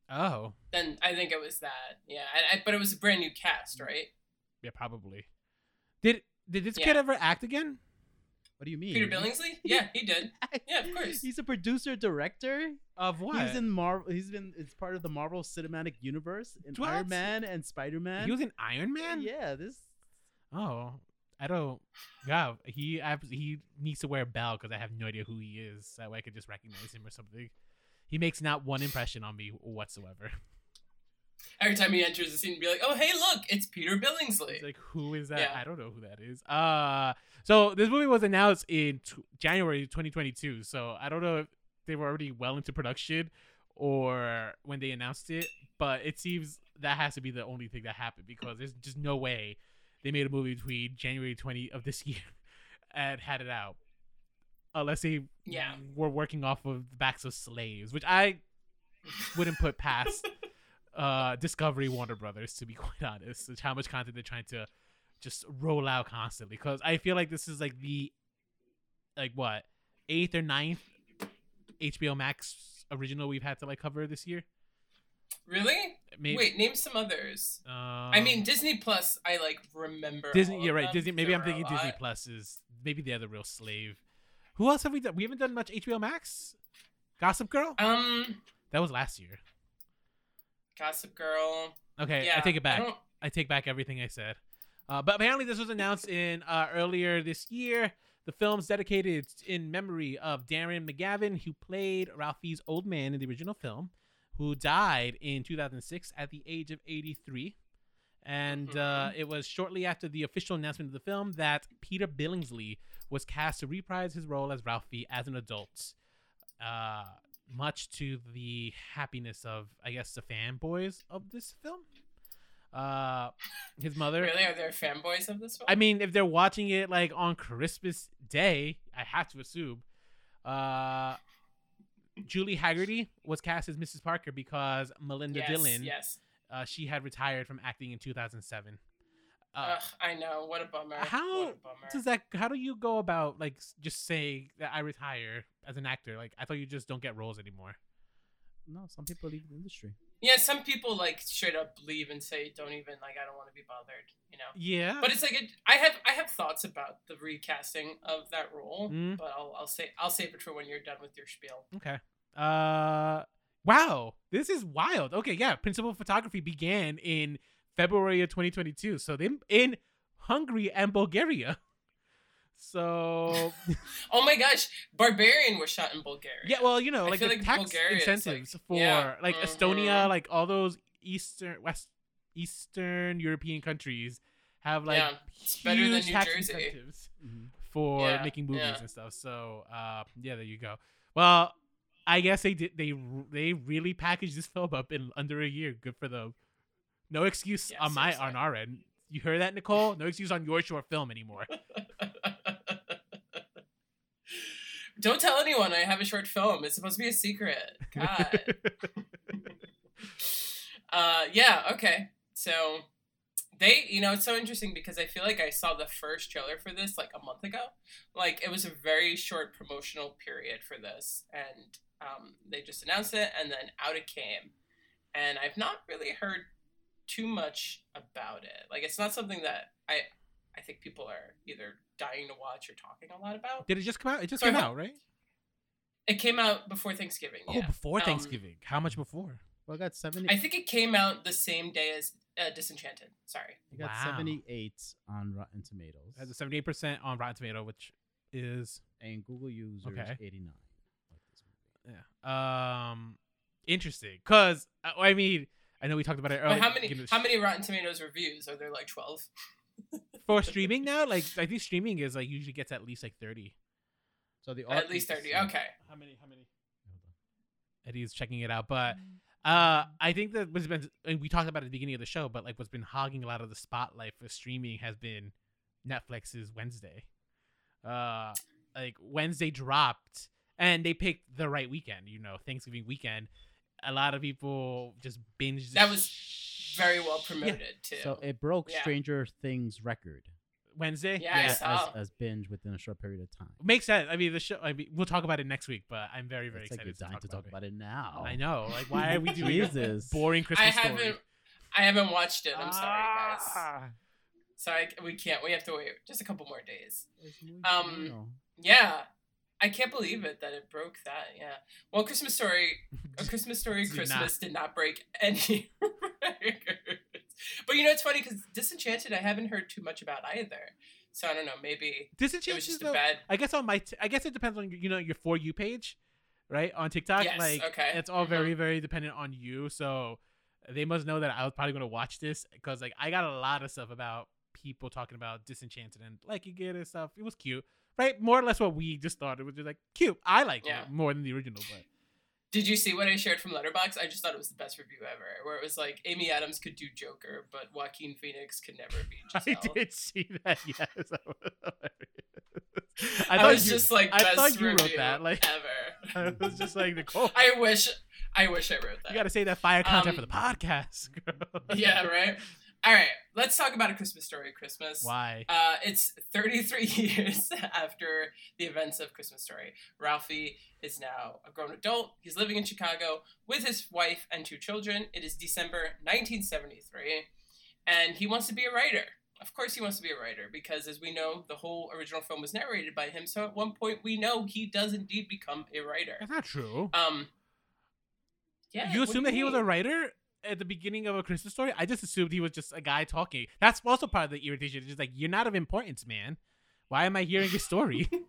Oh, Then I think it was that. Yeah, I, I, but it was a brand new cast, right? Yeah, probably. Did did this Yeah. kid ever act again? What do you mean? Peter Billingsley? Yeah, he did. Yeah, of course. He's a producer director. Of what? He's in Marvel. He's been. It's part of the Marvel Cinematic Universe in What? Iron Man and Spider Man. he was in Iron Man. Yeah, this. Oh, I don't. Yeah, he I, he needs to wear a bell because I have no idea who he is. That way I could just recognize him or something. He makes not one impression on me whatsoever. Every time he enters the scene, be like, "Oh, hey, look, it's Peter Billingsley." It's like, who is that? Yeah. I don't know who that is. Uh, so this movie was announced in t- January 2022. So I don't know if they were already well into production or when they announced it, but it seems that has to be the only thing that happened because there's just no way they made a movie between January 20 of this year and had it out. Unless they Yeah. were working off of the backs of slaves, which I wouldn't put past uh Discovery Warner Brothers to be quite honest. It's how much content they're trying to just roll out constantly. Because I feel like this is like the like what eighth or ninth HBO Max original we've had to like cover this year. really? Maybe, Wait, name some others. um, I mean, Disney Plus. I like remember. Disney. You're right. Disney. Maybe I'm thinking Disney. Plus is maybe they're the real slave. Who else have we done? We haven't done much HBO Max. Gossip Girl. Um, That was last year. Gossip Girl. Okay, Yeah, I take it back. don't- I take back everything I said. Uh, but apparently, this was announced in uh, earlier this year. The film's dedicated in memory of Darren McGavin, who played Ralphie's old man in the original film, who died in 2006 at the age of 83. And uh, it was shortly after the official announcement of the film that Peter Billingsley was cast to reprise his role as Ralphie as an adult. Uh, much to the happiness of, I guess, the fanboys of this film. Uh, his mother. Really, are there fanboys of this one? I mean, if they're watching it like on Christmas Day, I have to assume. Uh, Julie Hagerty was cast as Mrs. Parker because Melinda yes, Dillon, Yes. uh, she had retired from acting in 2007. Ugh, I know. What a bummer. how What a bummer. does that? How do you go about like just saying that I retire as an actor? Like I thought you just don't get roles anymore. No, some people leave the industry. Yeah, some people like straight up leave and say, "Don't even like. I don't want to be bothered." You know. Yeah, But it's like it, I have I have thoughts about the recasting of that role, Mm. but I'll I'll say I'll save it for when you're done with your spiel. Okay. Uh wow, this is wild. Okay, yeah, principal photography began in February of 2022. So they in Hungary and Bulgaria. So Oh my gosh, Barbarian was shot in Bulgaria. yeah, well, you know, like the like tax Bulgaria is, like- incentives for yeah, like mhm. Estonia, like all those eastern west eastern European countries have like Yeah, it's better than huge New tax Jersey. incentives Mhm. for Yeah, making movies yeah. and stuff. So, uh, yeah, there you go. Well, I guess they did. They they really packaged this film up in under a year. Good for them. No excuse Yeah, on my on our end. You heard that, Nicole? No excuse on your short film anymore. Don't tell anyone I have a short film. It's supposed to be a secret. God. uh, yeah. Okay. So they, you know, it's so interesting because I feel like I saw the first trailer for this like a month ago. Like it was a very short promotional period for this, and um, they just announced it, and then out it came, and I've not really heard too much about it. Like it's not something that I, I think people are either dying to watch or talking a lot about. Did it just come out? It just So came out, right? It came out before Thanksgiving. Oh, Yeah. before Um, Thanksgiving. How much before? Well, I got seventy. I think it came out the same day as uh, Disenchanted. Sorry. I got Wow. seventy-eight on Rotten Tomatoes, It has a seventy-eight percent on Rotten Tomato, which is and Google users Okay. eighty-nine. Like this movie. yeah, um, interesting. Cause uh, I mean, I know we talked about it earlier. But how many Give how sh- many Rotten Tomatoes reviews are there? Like twelve. for streaming now? Like I think streaming is like usually gets at least like thirty. So the At least thirty. Okay. How many? How many? Eddie's checking it out, but uh, I think that what's been and we talked about it at the beginning of the show, but like what's been hogging a lot of the spotlight for streaming has been Netflix's Wednesday. Uh, like Wednesday dropped, and they picked the right weekend. You know, Thanksgiving weekend. A lot of people just binged. That was Very well Yeah. promoted too. So it broke Yeah. Stranger Things record. Wednesday. Yeah, I as, saw. as binge within a short period of time. makes sense. I mean, the show. I mean, we'll talk about it next week, but I'm very, very It's like excited you're dying to talk, about, it now. it. I know. Like, why are we doing this Jesus. boring I Christmas haven't. story? I haven't watched it. I'm sorry, guys. Ah. Sorry, we can't. We have to wait just a couple more days. Um. Yeah, I can't believe it that it broke that. Yeah. Well, Christmas Story, A Christmas Story Did Christmas did not break any records. But you know, it's funny because Disenchanted, I haven't heard too much about either. So I don't know. Maybe it was Disenchanted, just a bad. I guess on my, t- I guess it depends on you know your for you page, right on TikTok. Yes, like, okay. it's all Mhm. very, very dependent on you. So they must know that I was probably gonna watch this because like I got a lot of stuff about people talking about Disenchanted and like you get it stuff. It was cute, right? More or less what we just thought. It was just like cute. I like Yeah. it more than the original, but Did you see what I shared from Letterboxd? I just thought it was the best review ever. Where it was like Amy Adams could do Joker, but Joaquin Phoenix could never be I Giselle. did see that. Yes, that was hilarious. I, thought was you- just like, I best thought you wrote that, like- ever. I was just like Nicole. I wish, I wish I wrote that. You got to say that fire content for Um, the podcast. girl. yeah, right. All right, let's talk about a Christmas story. Christmas. Why? Uh, it's 33 years after the events of Christmas Story. Ralphie is now a grown adult. He's living in Chicago with his wife and two children. It is December 1973, and he wants to be a writer. Of course, he wants to be a writer because, as we know, the whole original film was narrated by him. So at one point, we know he does indeed become a writer. That's not true. Um. Yeah. you assume that he was a writer at the beginning of a Christmas story? I just assumed he was just a guy talking. That's also part of the irritation. It's just like you're not of importance, man. Why am I hearing your story?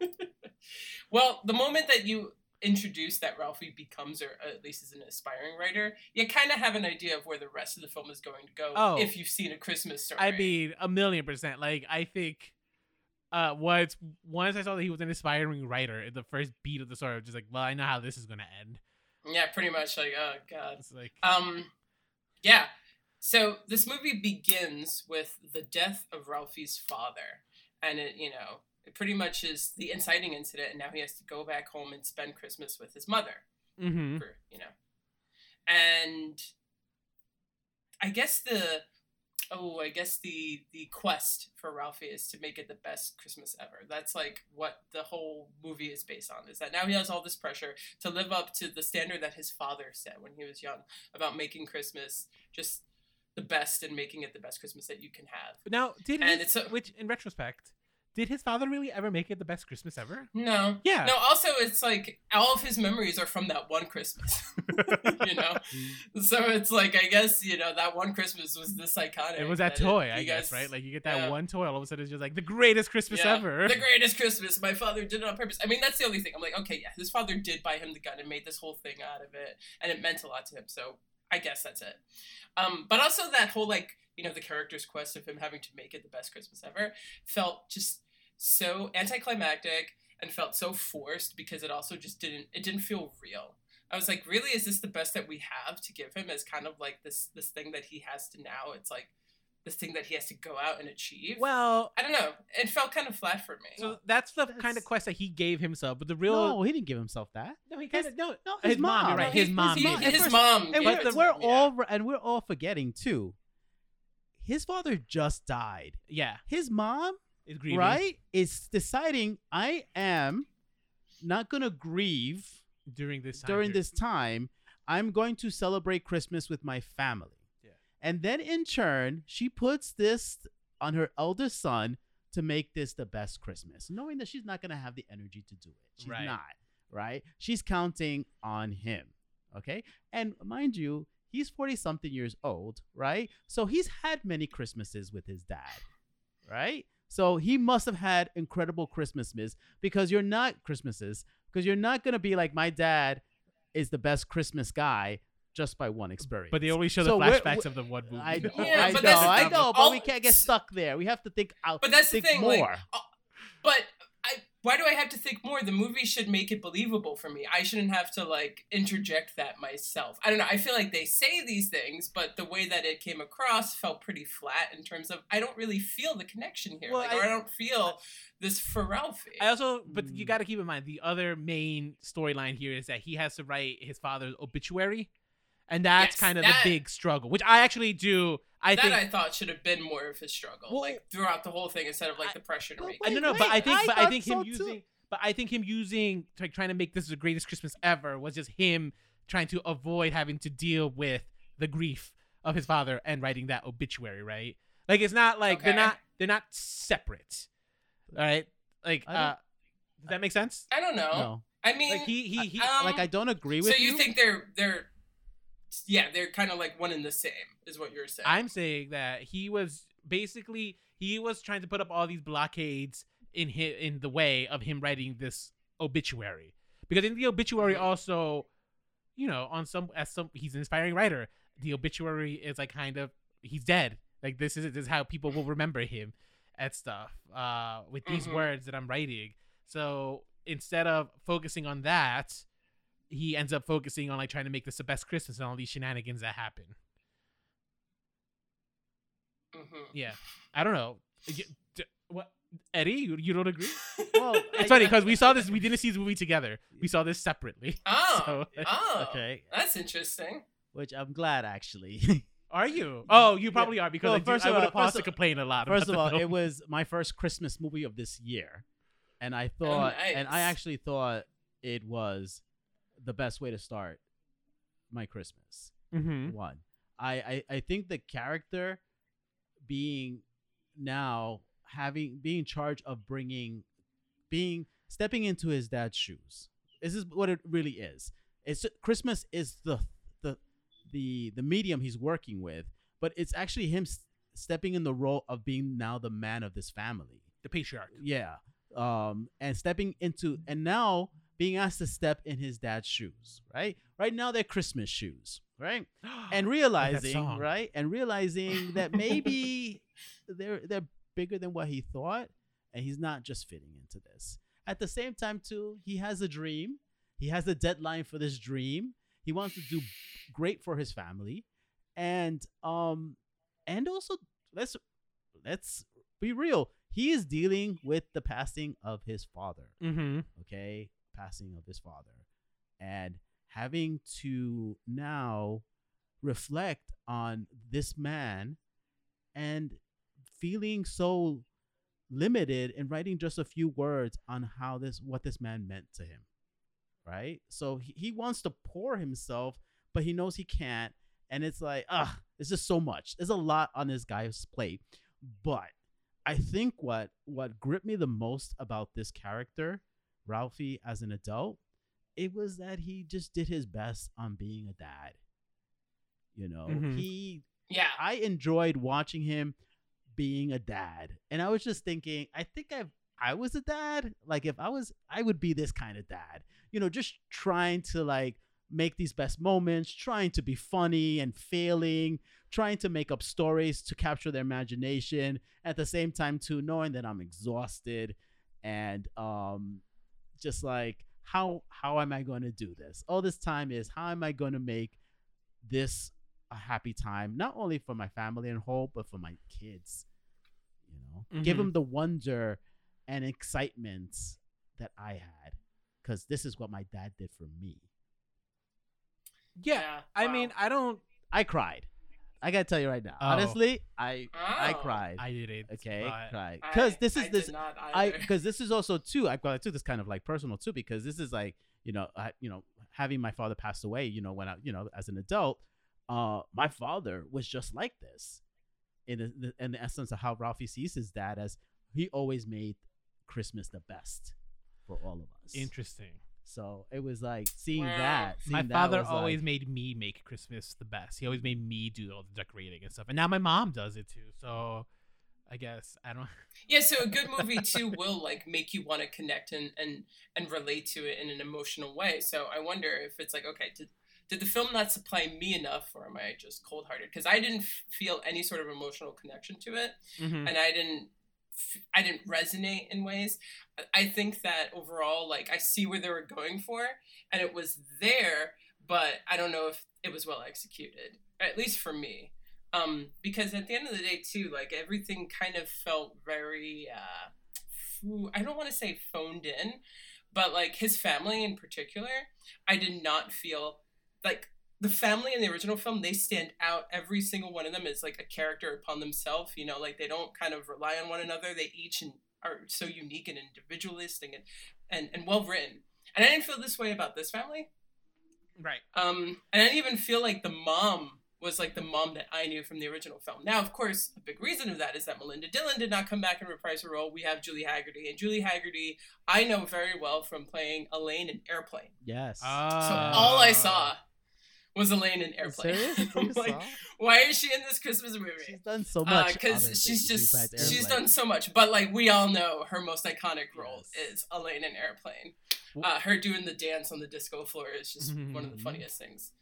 well, the moment that you introduce that Ralphie becomes, or at least is an aspiring writer, you kind of have an idea of where the rest of the film is going to go Oh. if you've seen a Christmas story. I mean, a million percent. Like I think, uh, once once I saw that he was an aspiring writer, in the first beat of the story, I was just like, well, I know how this is gonna end. yeah, pretty much like, oh god. It's like, Um, yeah. So this movie begins with the death of Ralphie's father, and it, you know, it pretty much is the inciting incident, and now he has to go back home and spend Christmas with his mother. mm-hmm. for you know and i guess the oh i guess the the quest for ralphie is to make it the best christmas ever. That's like what the whole movie is based on is that now he has all this pressure to live up to the standard that his father set when he was young about making christmas just the best and making it the best christmas that you can have. Now, did And his, it's a- which in retrospect, did his father really ever make it the best Christmas ever? no Yeah. no also it's like all of his memories are from that one christmas you know So it's like I guess you know that one Christmas was this iconic. It was that it- toy, I you guess, right? Like you get that yeah. one toy, all of a sudden it's just like the greatest Christmas yeah, ever. the greatest Christmas. My father did it on purpose. I mean, that's the only thing. I'm like, okay, yeah, his father did buy him the gun and made this whole thing out of it, and it meant a lot to him. So I guess that's it. Um, but also that whole like you know the character's quest of him having to make it the best Christmas ever felt just so anticlimactic and felt so forced because it also just didn't it didn't feel real. I was like, really, is this the best that we have to give him as kind of like this this thing that he has to now? It's like this thing that he has to go out and achieve. well, I don't know. It felt kind of flat for me. so that's the That's- kind of quest that he gave himself. But the real no, he didn't give himself that. no, he His- kind of no, No, his, his mom. mom. You're right. No, His he- mom. he- did. At his mom. And we're, it we're him, yeah. all and we're all forgetting too. His father just died. yeah, His mom, it's grieving. right, is deciding I am not gonna grieve during this time during period. this time. I'm going to celebrate Christmas with my family. Yeah. And then in turn, she puts this on her eldest son to make this the best Christmas, knowing that she's not going to have the energy to do it. She's Right. not, right? She's counting on him. Okay. And mind you, he's 40 something years old, right? So he's had many Christmases with his dad, right? So he must have had incredible Christmases because you're not Christmases because you're not going to be like my dad is the best Christmas guy just by one experience. But they only show the So we're- flashbacks of the one movie. I know, Yeah, I know, I know, but All- we can't get stuck there. We have to think out. But that's the think thing, like, more. Uh, but I, why do I have to think more? The movie should make it believable for me. I shouldn't have to like interject that myself. I don't know. I feel like they say these things, but the way that it came across felt pretty flat in terms of I don't really feel the connection here, Well, like, I- or I don't feel this for Ralphie. I also, but you Mm. got to keep in mind the other main storyline here is that he has to write his father's obituary, and that's Yes, kind of that- the big struggle. Which I actually do. I that think I thought should have been more of his struggle, Well, like throughout the whole thing, instead of like I- the pressure to make. I it. don't know, Wait, but I think, I but I thought think him so, too. using, but I think him using, like, trying to make this the greatest Christmas ever was just him trying to avoid having to deal with the grief of his father and writing that obituary, right? Like, it's not like they're not they're not separate, all right? Like, uh, does that make sense? I don't know. No, I mean, Like he he he. um, like I don't agree with. so with you think they're they're yeah they're kind of like one and the same is what you're saying. I'm saying that he was basically he was trying to put up all these blockades in hi in the way of him writing this obituary because in the obituary Mhm. also you know on some as some he's an inspiring writer the obituary is like kind of he's dead like this is this is how people will remember him and stuff uh with these Mhm. words that i'm writing so instead of focusing on that he ends up focusing on like trying to make this the best christmas and all these shenanigans that happen Mhm. yeah, I don't know. Y- d- What Eddie? You, you don't agree? Well, It's I- funny because we saw this. We didn't see this movie together. We saw this separately. Oh, So- oh, okay, that's interesting. which I'm glad actually. Are you? Oh, you probably are because Well, I, do- first I of would all- have paused to complain a lot. First of all, film. it was my first Christmas movie of this year, and I thought, and I actually thought it was the best way to start my Christmas. Mhm. One, I, I I think the character being now having being in charge of bringing, being stepping into his dad's shoes. This is what it really is. It's Christmas is the the the the medium he's working with, but it's actually him s- stepping in the role of being now the man of this family. the patriarch. Yeah. Um, and stepping into and now being asked to step in his dad's shoes, right? Right now they're Christmas shoes, right? And realizing, right? And realizing that maybe they're they're bigger than what he thought, and he's not just fitting into this. At the same time, too, he has a dream. He has a deadline for this dream. He wants to do great for his family, and um, and also let's let's be real. He is dealing with the passing of his father mm-hmm. okay passing of his father. And having to now reflect on this man and feeling so limited in writing just a few words on how this what this man meant to him right? So he, he wants to pour himself but he knows he can't. And it's like ah it's just so much. There's a lot on this guy's plate. But i think what what gripped me the most about this character Ralphie as an adult, it was that he just did his best on being a dad. You know, Mhm. he Yeah, I enjoyed watching him being a dad. And I was just thinking, I think I've I was a dad. Like if I was I would be this kind of dad. You know, just trying to like make these best moments, trying to be funny and failing, trying to make up stories to capture their imagination at the same time too knowing that I'm exhausted and um just like how how am I going to do this? All this time is how am I going to make this a happy time not only for my family and whole but for my kids you know give Mhm. them the wonder and excitement that i had because this is what my dad did for me Yeah, I wow. mean, I don't. i cried i gotta tell you right now Oh. honestly i i Oh. cried I didn't. okay but- cried because this is I this I because this is also too. I got I took this kind of like personal too because this is like you know I, you know having my father pass away. You know when I you know as an adult, uh, my father was just like this, in the, the in the essence of how Ralphie sees his dad as he always made Christmas the best for all of us. Interesting. So it was like seeing Wow. that. My seeing that father was always like, made me make Christmas the best. He always made me do all the decorating and stuff. And now my mom does it too. So I guess I don't. Yeah, so a good movie too will like make you want to connect and and and relate to it in an emotional way. So I wonder if it's like, okay, did did the film not supply me enough, or am I just cold hearted? Because I didn't feel any sort of emotional connection to it, Mhm. and I didn't. I didn't resonate in ways. I- think that overall, like I see where they were going for, and it was there, but I don't know if it was well executed. At least for me um because at the end of the day too like everything kind of felt very uh i don't want to say phoned in but like his family in particular i did not feel like the family in the original film they stand out. Every single one of them is like a character upon themselves you know like they don't kind of rely on one another. They each and are so unique and individualistic and and, and well written and i didn't feel this way about this family. Right. um and i didn't even feel like the mom was like the mom that i knew from the original film. Now of course a big reason of that is that melinda dillon did not come back and reprise her role. We have julie hagerty. And julie hagerty i know very well from playing elaine in airplane. Yes. so Ah. all I saw was Elaine in Airplane. Like, why is she in this Christmas movie? She's done so much. Because other she's just she's done so much. But like we all know, her most iconic role Yes. is Elaine in Airplane. Uh, her doing the dance on the disco floor is just one of the Mhm. funniest things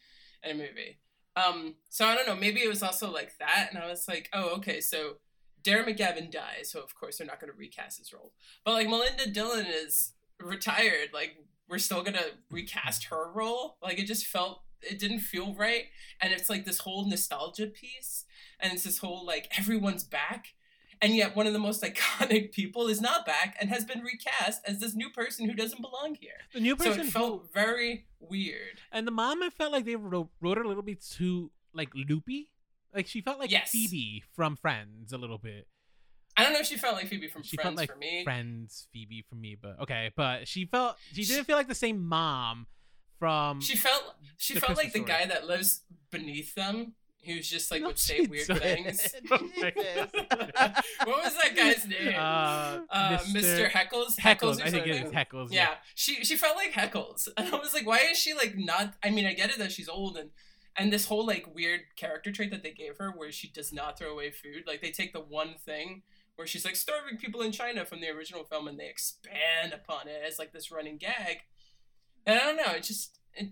in a movie. Um, so I don't know. Maybe it was also like that, and I was like, oh, okay. So Darren McGavin dies, so of course they're not going to recast his role. But like Melinda Dillon is retired. Like we're still gonna recast her role. Like it just felt it didn't feel right. And it's like this whole nostalgia piece, and it's this whole like everyone's back. And yet, one of the most iconic people is not back and has been recast as this new person who doesn't belong here. The new So person it who- felt very weird. and the mom, I felt like they wrote, wrote her a little bit too like loopy. Like she felt like Yes. Phoebe from Friends a little bit. I don't know if she felt like Phoebe from She Friends felt like for me. Friends Phoebe for me, but okay. But she felt she didn't feel like the same mom from. She felt she The felt like the Christmas guy that lives beneath them, who's just like No, would say weird didn't. things. My God. what was that guy's name? uh, Uh, Mr. Heckles. Heckles. or I think it something? is Heckles. Yeah, she she felt like Heckles, and I was like, why is she like not? I mean, I get it that she's old and and this whole like weird character trait that they gave her, where she does not throw away food. Like they take the one thing where she's like starving people in China from the original film, and they expand upon it as like this running gag. And I don't know, it just it,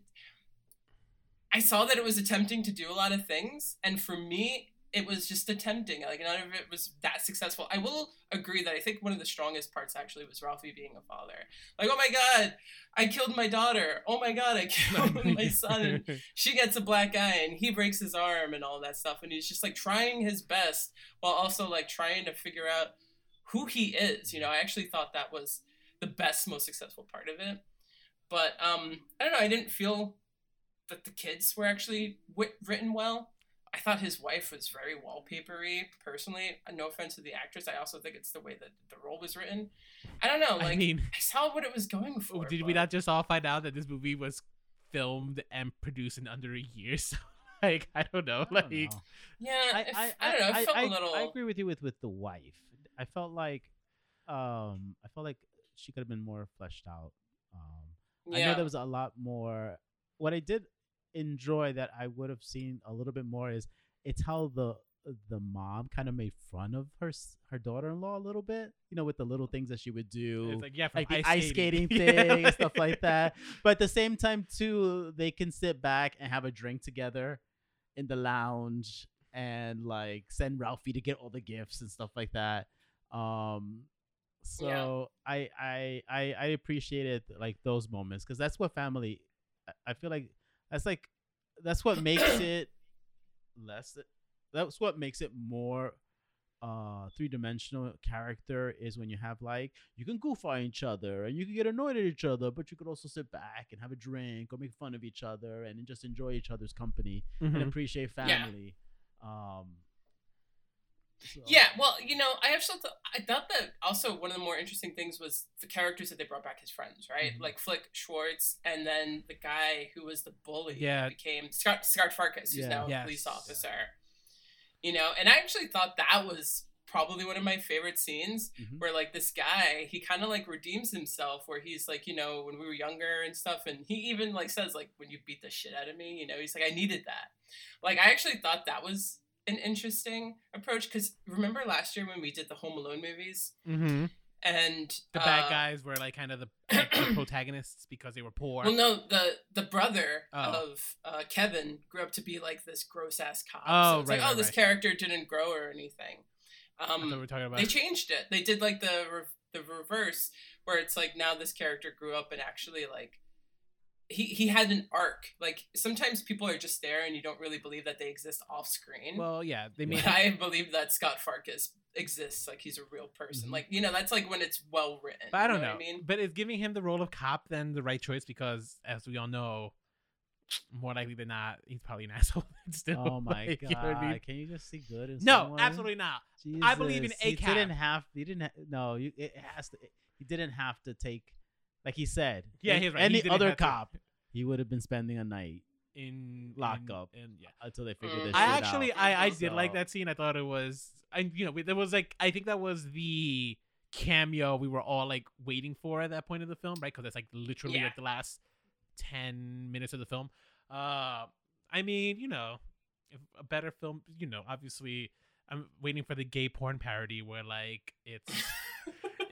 I saw that it was attempting to do a lot of things, and for me, it was just attempting. Like none of it was that successful. I will agree that I think one of the strongest parts actually was Ralphie being a father. Like, oh my god, I killed my daughter. Oh my god, I killed my son. And she gets a black eye, and he breaks his arm, and all that stuff. And he's just like trying his best while also like trying to figure out who he is. You know, I actually thought that was the best, most successful part of it. But um, I don't know. I didn't feel that the kids were actually wit- written well. I thought his wife was very wallpapery. Personally, no offense to the actress, I also think it's the way that the role was written. I don't know. Like I I, saw what it was going for. did we not just all find out that this movie was filmed and produced in under a year? So, like, I don't know. I Like, don't know. Yeah, I, I, I, I, don't know. It I, felt I, a little. I agree with you with with the wife. I felt like, um, I felt like she could have been more fleshed out. Um, I know there was a lot more. What I did enjoy that I would have seen a little bit more is it's how the the mom kind of made fun of her her daughter in law a little bit. You know, with the little things that she would do. it's like, yeah, like the ice skating, thing Yeah, and stuff like that. But at the same time, too, they can sit back and have a drink together in the lounge and like send Ralphie to get all the gifts and stuff like that. Um, so I, I I I appreciated like those moments because that's what family. I- feel like that's like that's what makes it less. That's what makes it more uh three dimensional character is when you have like you can goof on each other and you can get annoyed at each other, but you could also sit back and have a drink or make fun of each other and just enjoy each other's company and Mhm. appreciate Yeah. family. Um so- Yeah, well, you know, I actually thought I thought that also one of the more interesting things was the characters that they brought back as friends, right? Mhm. Like Flick Schwartz, and then the guy who was the bully, Yeah. became Scott Scott Farkus, who's Yeah. now a police officer. You know, and I actually thought that was probably one of my favorite scenes Mhm. where like this guy he kind of like redeems himself where he's like you know when we were younger and stuff and he even like says like when you beat the shit out of me you know he's like i needed that like i actually thought that was an interesting approach because remember last year when we did the home alone movies Mhm. and The bad uh, guys were like kind of the, like, the protagonists because they were poor. well no the the brother Oh. of uh, kevin grew up to be like this gross ass cop Oh, so it's right, like oh right, this character didn't grow or anything thought we um were talking about. they changed it. They did like the re- the reverse, where it's like now this character grew up and actually like he he had an arc. Like sometimes people are just there and you don't really believe that they exist off screen. well, yeah, they made. but I believe that Scott Farkus exists. Like he's a real person. Mhm. Like you know that's like when it's well written. But I don't know. What I mean, But is giving him the role of cop then the right choice? Because as we all know, more likely than not, he's probably an asshole. Still, Oh my like, god! you know I mean? Can you just see good in No, someone? absolutely not. I believe in Jesus, He didn't have. He didn't. Ha- no, you. It has to. He didn't have to take. Like he said. Yeah, he's right. Any didn't other have to- cop, he would have been spending a night In lockup in- in- yeah. until they figured Mm. this I shit actually, out. I, I did like that scene. I thought it was, I, you know, there was like, I think that was the cameo we were all like waiting for at that point of the film, right? Because it's like literally Yeah. like the last ten minutes of the film. Uh, I mean, you know, if a better film, you know, obviously, I'm waiting for the gay porn parody where like it's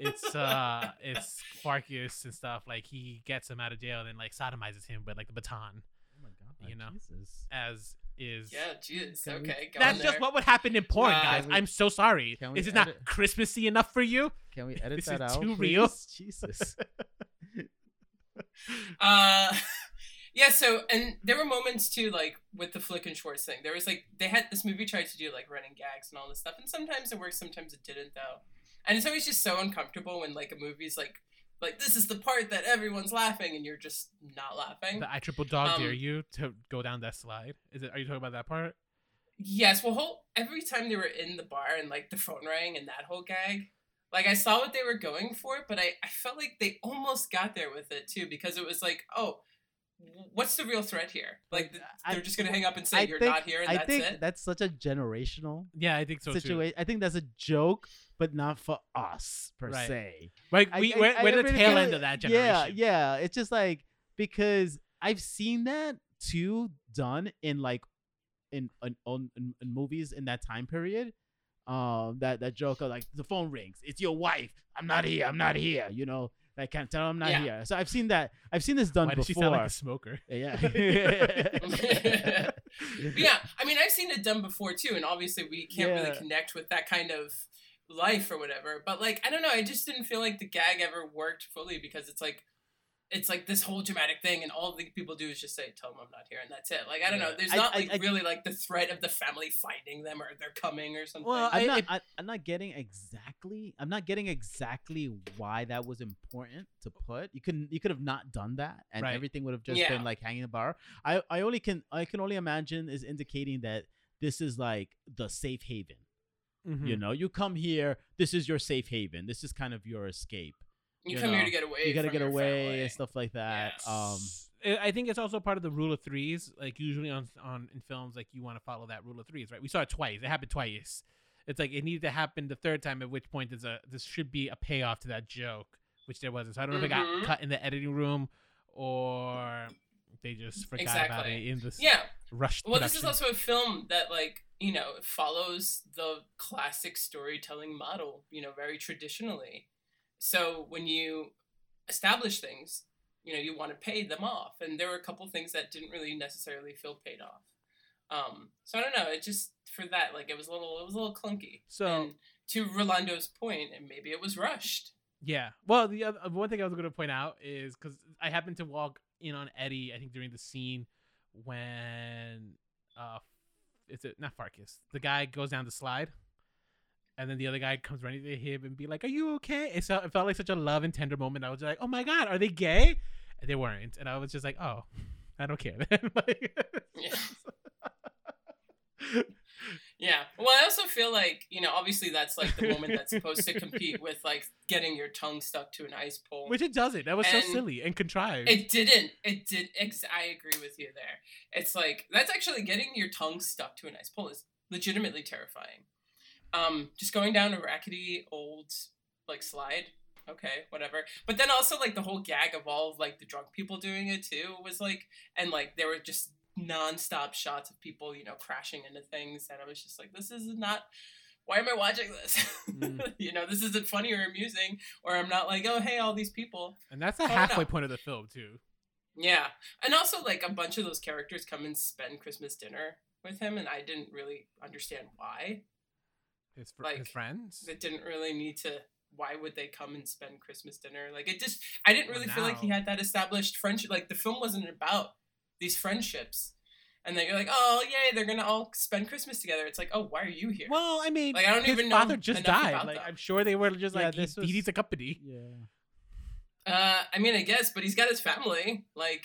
it's uh it's Farkus and stuff. Like he gets him out of jail and then like sodomizes him with like the baton, Oh my god! you know. Jesus. as is yeah, jeez. Can we- Okay, go that's on just there. what would happen in porn, Wow. guys. We- I'm so sorry. can we Is it not Christmassy enough for you? Can we edit This that is out? too please? real. Jesus. Uh, yeah. So, and there were moments too, like with the Flick and Schwartz thing. There was like they had this movie tried to do like running gags and all this stuff, and sometimes it worked, sometimes it didn't though. And it's always just so uncomfortable when like a movie's like like this is the part that everyone's laughing and you're just not laughing. The I triple dog dare Um, you to go down that slide. Is it? Are you talking about that part? Yes, well, whole every time they were in the bar and like the phone rang and that whole gag, like I saw what they were going for, but I I felt like they almost got there with it too because it was like, oh, what's the real threat here? Like they're just gonna hang up and say I you're think- not here and I that's think it. that's such a generational Yeah, I think so too. situation. I think that's a joke, but not for us per Right. se. Like I- we, I- we're, I we're the really tail feel end of that Yeah, generation. yeah. yeah. It's just like because I've seen that too done in like in in, on, in, in movies in that time period. Um, that that joke of like the phone rings, it's your wife. I'm not here. I'm not here. You know, I can't tell I'm not Yeah. here. So I've seen that. I've seen this done Why does she before. sound like a smoker? yeah. Yeah, I mean I've seen it done before too, and obviously we can't Yeah. really connect with that kind of life or whatever. But like I don't know, I just didn't feel like the gag ever worked fully because it's like it's like this whole dramatic thing, and all the people do is just say, "Tell them I'm not here," and that's it. Like I don't know, there's I- not I- like I- really like the threat of the family finding them or they're coming or something. Well, I'm I- not. it- I, I'm not getting exactly. I'm not getting exactly why that was important to put. You couldn't. You could have not done that, and Right. everything would have just Yeah. been like hanging the bar. I. I only can. I can only imagine is indicating that this is like the safe haven. Mhm. You know, you come here. This is your safe haven. This is kind of your escape. you you come here to get away. You gotta get away family. and stuff like that. Yes. Um. I I think it's also part of the rule of threes. Like usually on on in films, like you want to follow that rule of threes, right? We saw it twice. It happened twice. It's like it needed to happen the third time. At which point, there's a this should be a payoff to that joke, which there wasn't. So I don't know if it got cut in the editing room or they just forgot about it in this Yeah. rush. Well, this is also a film that, like, you know, it follows the classic storytelling model, you know, very traditionally. So when you establish things, you know, you want to pay them off. And there were a couple things that didn't really necessarily feel paid off. Um, so I don't know. It just for that, like, it was a little, it was a little clunky. So- and to Rolando's point, and maybe it was rushed. Yeah. Well, the other one thing I was going to point out is because I happened to walk in on Eddie. I think during the scene when uh, is it not Farkus? The guy goes down the slide, and then the other guy comes running to him and be like, "Are you okay?" It felt, it felt like such a love and tender moment. I was like, "Oh my god, are they gay?" And they weren't, and I was just like, "Oh, I don't care." Then. like, Yeah. Well, I also feel like, you know, obviously that's like the moment that's supposed to compete with like getting your tongue stuck to an ice pole. Which it doesn't. That was so silly and contrived. It didn't. It did. Ex- I agree with you there. It's like that's actually getting your tongue stuck to an ice pole is legitimately terrifying. Um, just going down a rackety old like slide. Okay, whatever. But then also like the whole gag of all of like the drunk people doing it too was like, and like there were just non-stop shots of people you know crashing into things, and I was just like, this is not. Why am I watching this? Mm. you know, this isn't funny or amusing, or I'm not like, oh hey, all these people. and that's the Oh, halfway point of the film too. Yeah. And also like a bunch of those characters come and spend Christmas dinner with him and I didn't really understand why. His, fr- Like, his friends. They didn't really need to why would they come and spend Christmas dinner? Like it just I didn't really feel like he had that established friendship like the film wasn't about these friendships. And then you're like, "Oh, yay, they're going to all spend Christmas together." It's like, "Oh, why are you here?" Well, I mean, Like, I don't his even know father just died. about Like, them. I'm sure they were just Yeah, like, he, this he was- needs a company. Yeah. uh I mean, I guess, but he's got his family. Like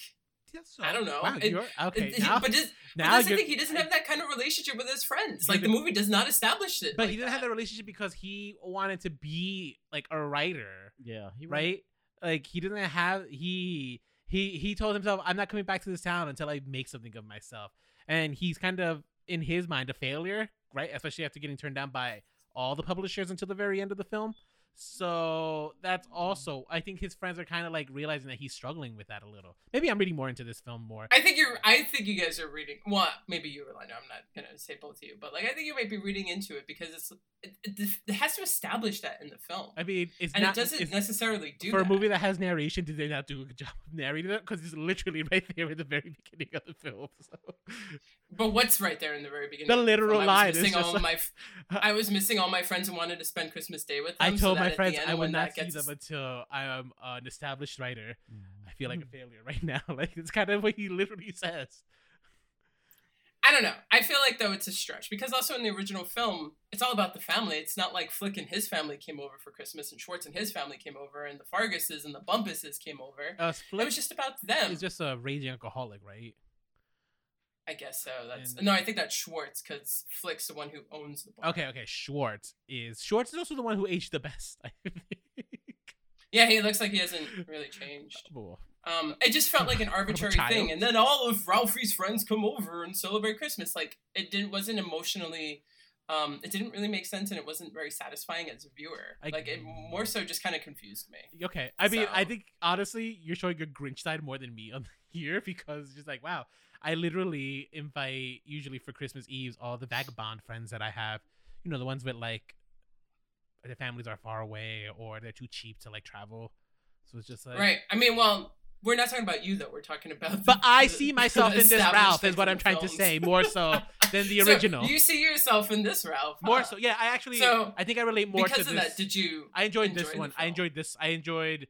so- I don't know. Wow, It- you're, okay, It- now, but, just, but now that's the you're- thing. He doesn't have that kind of relationship with his friends. Like the movie does not establish it. but like he didn't have that. that relationship because he wanted to be like a writer, Yeah, he right? Like he didn't have he he he told himself, "I'm not coming back to this town until I make something of myself," and he's kind of in his mind a failure, right? Especially after getting turned down by all the publishers until the very end of the film. So that's also, I think his friends are kind of like realizing that he's struggling with that a little. Maybe I'm reading more into this film more. I think you're. I think you guys are reading. Well, maybe you, Rolando. I'm not gonna say both of you, but like I think you might be reading into it because it's it, it, it has to establish that in the film, I mean, it's and not it doesn't necessarily do for that. a movie that has narration. Did they not do a good job of narrating it? Because it's literally right there at the very beginning of the film. So. But what's right there in the very beginning? The literal film? I was missing all like- my. I was missing all my friends and wanted to spend Christmas Day with them. I told that my at the friends I would when not see gets- them until I am an established writer. I feel like a failure right now. Like it's kind of what he literally says. I don't know. I feel like though it's a stretch because also in the original film, it's all about the family. It's not like Flick and his family came over for Christmas, and Schwartz and his family came over, and the Farkuses and the Bumpuses came over. Uh, it was just about them. He's just a raging alcoholic, right? I guess so. That's And- no. I think that's Schwartz because Flick's the one who owns the bar. Okay, okay. Schwartz is Schwartz is also the one who aged the best. I think. Yeah, he looks like he hasn't really changed. Well, Um, it just felt like an arbitrary thing, and then all of Ralphie's friends come over and celebrate Christmas. Like it didn't wasn't emotionally, um, it didn't really make sense, and it wasn't very satisfying as a viewer. I- like it more so just kind of confused me. Okay, I mean, I think honestly, you're showing your Grinch side more than me on here because just like, wow, I literally invite usually for Christmas Eves all the vagabond friends that I have, you know, the ones with like their families are far away or they're too cheap to like travel. So it's just like, right. I mean, well, we're not talking about you though. We're talking about. But I the- see myself the in this Ralph, is what I'm the trying to say, more so than the So original. you see yourself in this Ralph. more huh? so, yeah. I actually, So, I think I relate more because to of this. that, did you? I enjoyed enjoy this the one. I enjoyed this. I enjoyed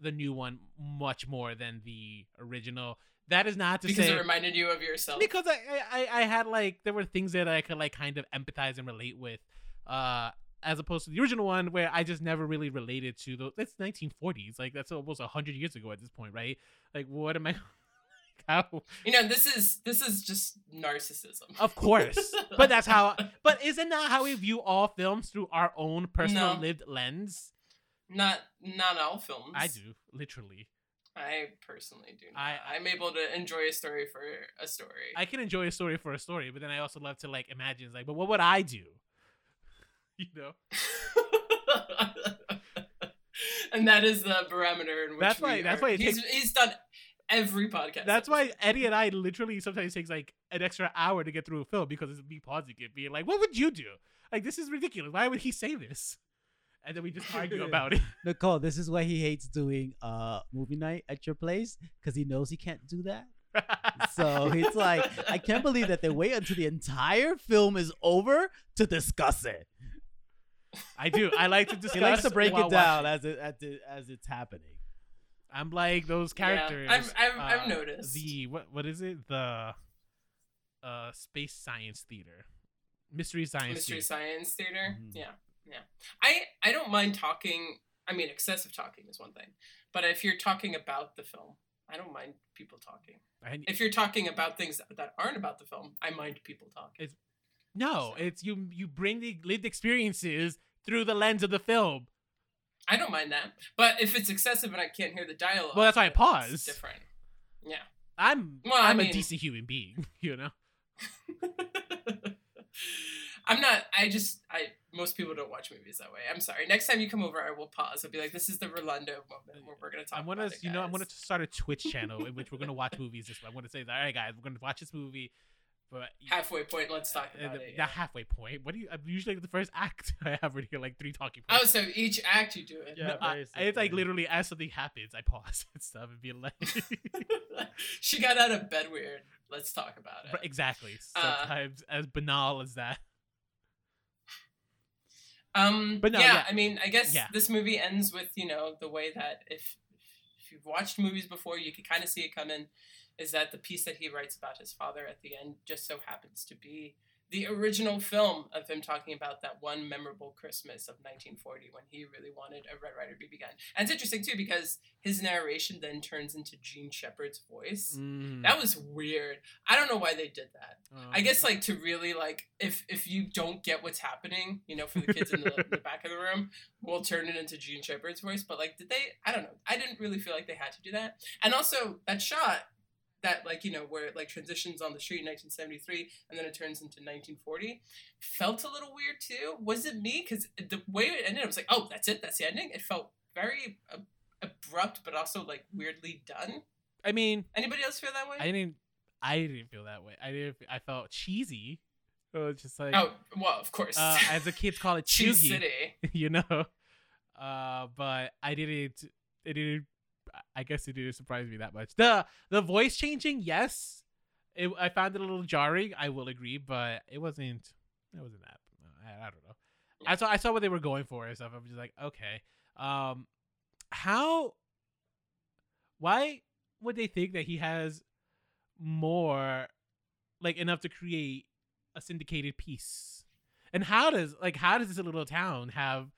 the new one much more than the original. That is not to Because say it reminded you of yourself. because I, I I had like there were things that I could like kind of empathize and relate with, uh, as opposed to the original one where I just never really related to those. That's 1940s, like that's almost hundred years ago at this point, right? Like what am I? How? You know, this is this is just narcissism. Of course, but that's how. But isn't that how we view all films through our own personal No. lived lens? Not not all films. I do literally. I personally do. Not. I- I, am able to enjoy a story for a story. I can enjoy a story for a story, but then I also love to like imagine like, but what would I do? You know, and that is the barometer in which That's why- that's why he's, takes- he's done every podcast. that's why. Eddie and I literally sometimes takes like an extra hour to get through a film because it's me pausing it, being like, "What would you do? Like, this is ridiculous. Why would he say this?" And then we just argue about it. Nicole, this is why he hates doing uh movie night at your place because he knows he can't do that. So he's like, I can't believe that they wait until the entire film is over to discuss it. I do. I like to discuss. He likes to break it down as it, as it as it's happening. I'm like those Yeah, characters. I've- I've- I've uh, noticed. the what what is it? The uh space science theater, mystery science. mystery theater. science theater. Mm-hmm. Mhm. Yeah, yeah. I I don't mind talking. I mean, excessive talking is one thing, but if you're talking about the film, I don't mind people talking. I- If you're talking about things that, that aren't about the film, I mind people talking. It's- no, So- it's you. You bring the lived experiences through the lens of the film. I don't mind that, but if it's excessive and I can't hear the dialogue, Well, that's why I pause. different. Yeah. I'm Well, I I'm a decent human being, you know. I'm not. I just. I. Most people don't watch movies that way. I'm sorry. Next time you come over, I will pause. I'll be like, "This is the Rolando moment where we're gonna talk." I'm gonna, about it, you know, I'm gonna start a Twitch channel in which we're gonna watch movies. This way, I'm gonna say, all right, guys, we're gonna watch this movie, but halfway point. Let's talk uh, about the, it. the halfway point. What do you? I'm usually the first act. I have already like three talking points. Oh, points. so each act you do it. Yeah. No, I- it's like literally as something happens, I pause and stuff and be like, she got out of bed weird. Let's talk about it. Right, exactly. Uh, Sometimes as banal as that. Um, But no, yeah, yeah. I mean, I guess Yeah. this movie ends with you know the way that if if you've watched movies before, you could kind of see it coming. Is that the piece that he writes about his father at the end just so happens to be the original film of him talking about that one memorable Christmas of 1940 when he really wanted a Red Ryder BB gun. And it's interesting too because his narration then turns into Jean Shepherd's voice. Mm. That was weird. I don't know why they did that. I Um, guess like to really like if if you don't get what's happening, you know, for the kids in the, the back of the room, we'll turn it into Jean Shepherd's voice. But like, did they? I don't know. I didn't really feel like they had to do that. And also that shot that like you know where it like transitions on the street in 1973 and then it turns into 1940 felt a little weird too. Was it me? Because the way it ended, I was like, oh, that's it. That's the ending. It felt very abrupt, but also like weirdly done. I mean, Anybody else feel that way? I didn't. I didn't feel that way. I didn't. I felt cheesy. It was just like, oh well, of course. uh, as the kids call it, cheesy. City. you know. Uh, but I didn't. It didn't. I guess it didn't surprise me that much. the The voice changing, yes, it, I found it a little jarring. I will agree, but it wasn't. It wasn't that. I, I don't know. I saw. I saw what they were going for and stuff. I'm just like, okay. Um, how? Why would they think that he has more, like enough to create a syndicated piece? And how does like how does this little town have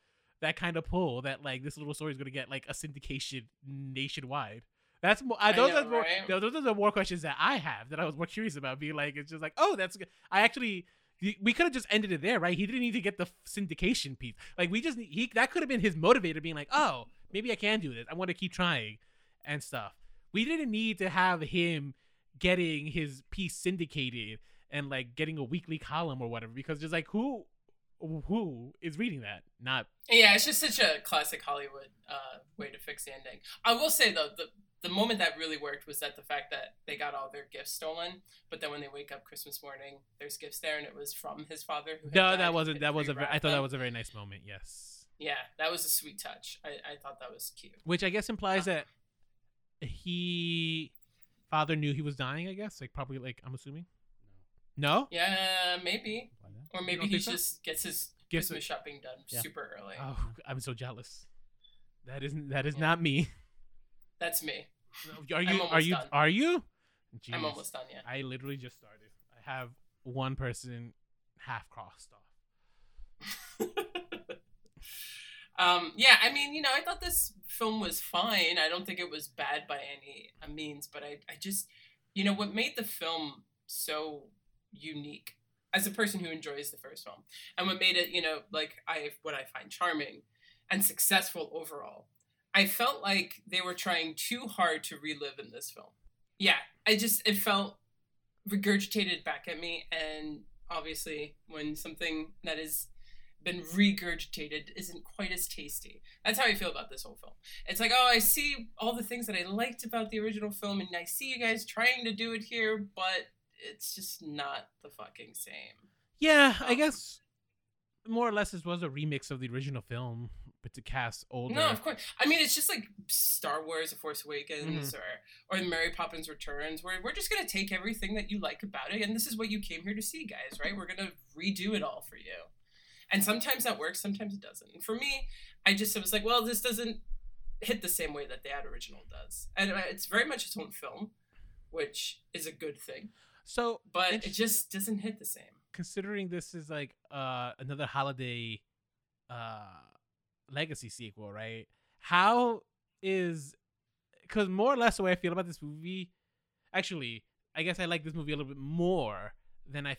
that kind of pull that like this little story is going to get like a syndication nationwide? That's more. I, I those know, are more. right? Those are the more questions that I have that I was more curious about. Being like, it's just like, oh, that's. good. I actually. We could have just ended it there, right? He didn't need to get the syndication piece. Like we just he that could have been his motivator, being like, oh, maybe I can do this. I want to keep trying, and stuff. We didn't need to have him getting his piece syndicated and like getting a weekly column or whatever because just like who who is reading that? Not Yeah, it's just such a classic Hollywood uh, way to fix the ending. I will say though, the the moment that really worked was that the fact that they got all their gifts stolen, but then when they wake up Christmas morning, there's gifts there, and it was from his father. Who no, that wasn't that was a. I thought that was a very nice moment. Yes, Yeah, that was a sweet touch. I, I thought that was cute. which I guess implies that he father knew he was dying. I guess like probably like I'm assuming. No. Yeah, maybe, or maybe he think so? just gets his Gets Christmas shopping done Yeah. super early. Oh, I'm so jealous. That isn't that is Yeah. not me. That's me. Are I'm you? Are you? done. Are you? I'm almost done. Yeah. I literally just started. I have one person half crossed off. um, yeah, I mean, you know, I thought this film was fine. I don't think it was bad by any uh, means, but I, I just, you know, what made the film so unique as a person who enjoys the first film, and what made it, you know, like I, what I find charming and successful overall, I felt like they were trying too hard to relive in this film. Yeah, I just, it felt regurgitated back at me, and obviously, when something that is been regurgitated isn't quite as tasty. That's how I feel about this whole film. It's like, oh, I see all the things that I liked about the original film, and I see you guys trying to do it here, but it's just not the fucking same. Yeah, I Oh. guess more or less this was a remix of the original film, but to cast older. No, of course. I mean, it's just like Star Wars: The Force Awakens, Mm-hmm. or or Mary Poppins Returns, where we're just gonna take everything that you like about it, and this is what you came here to see, guys. Right? We're gonna redo it all for you. And sometimes that works, sometimes it doesn't. And for me, I just was like, well, this doesn't hit the same way that the ad original does, and uh, it's very much its own film, which is a good thing. So, But it just doesn't hit the same. considering this is like uh another holiday uh legacy sequel, right? How is because more or less the way I feel about this movie, actually, I guess I like this movie a little bit more than I f-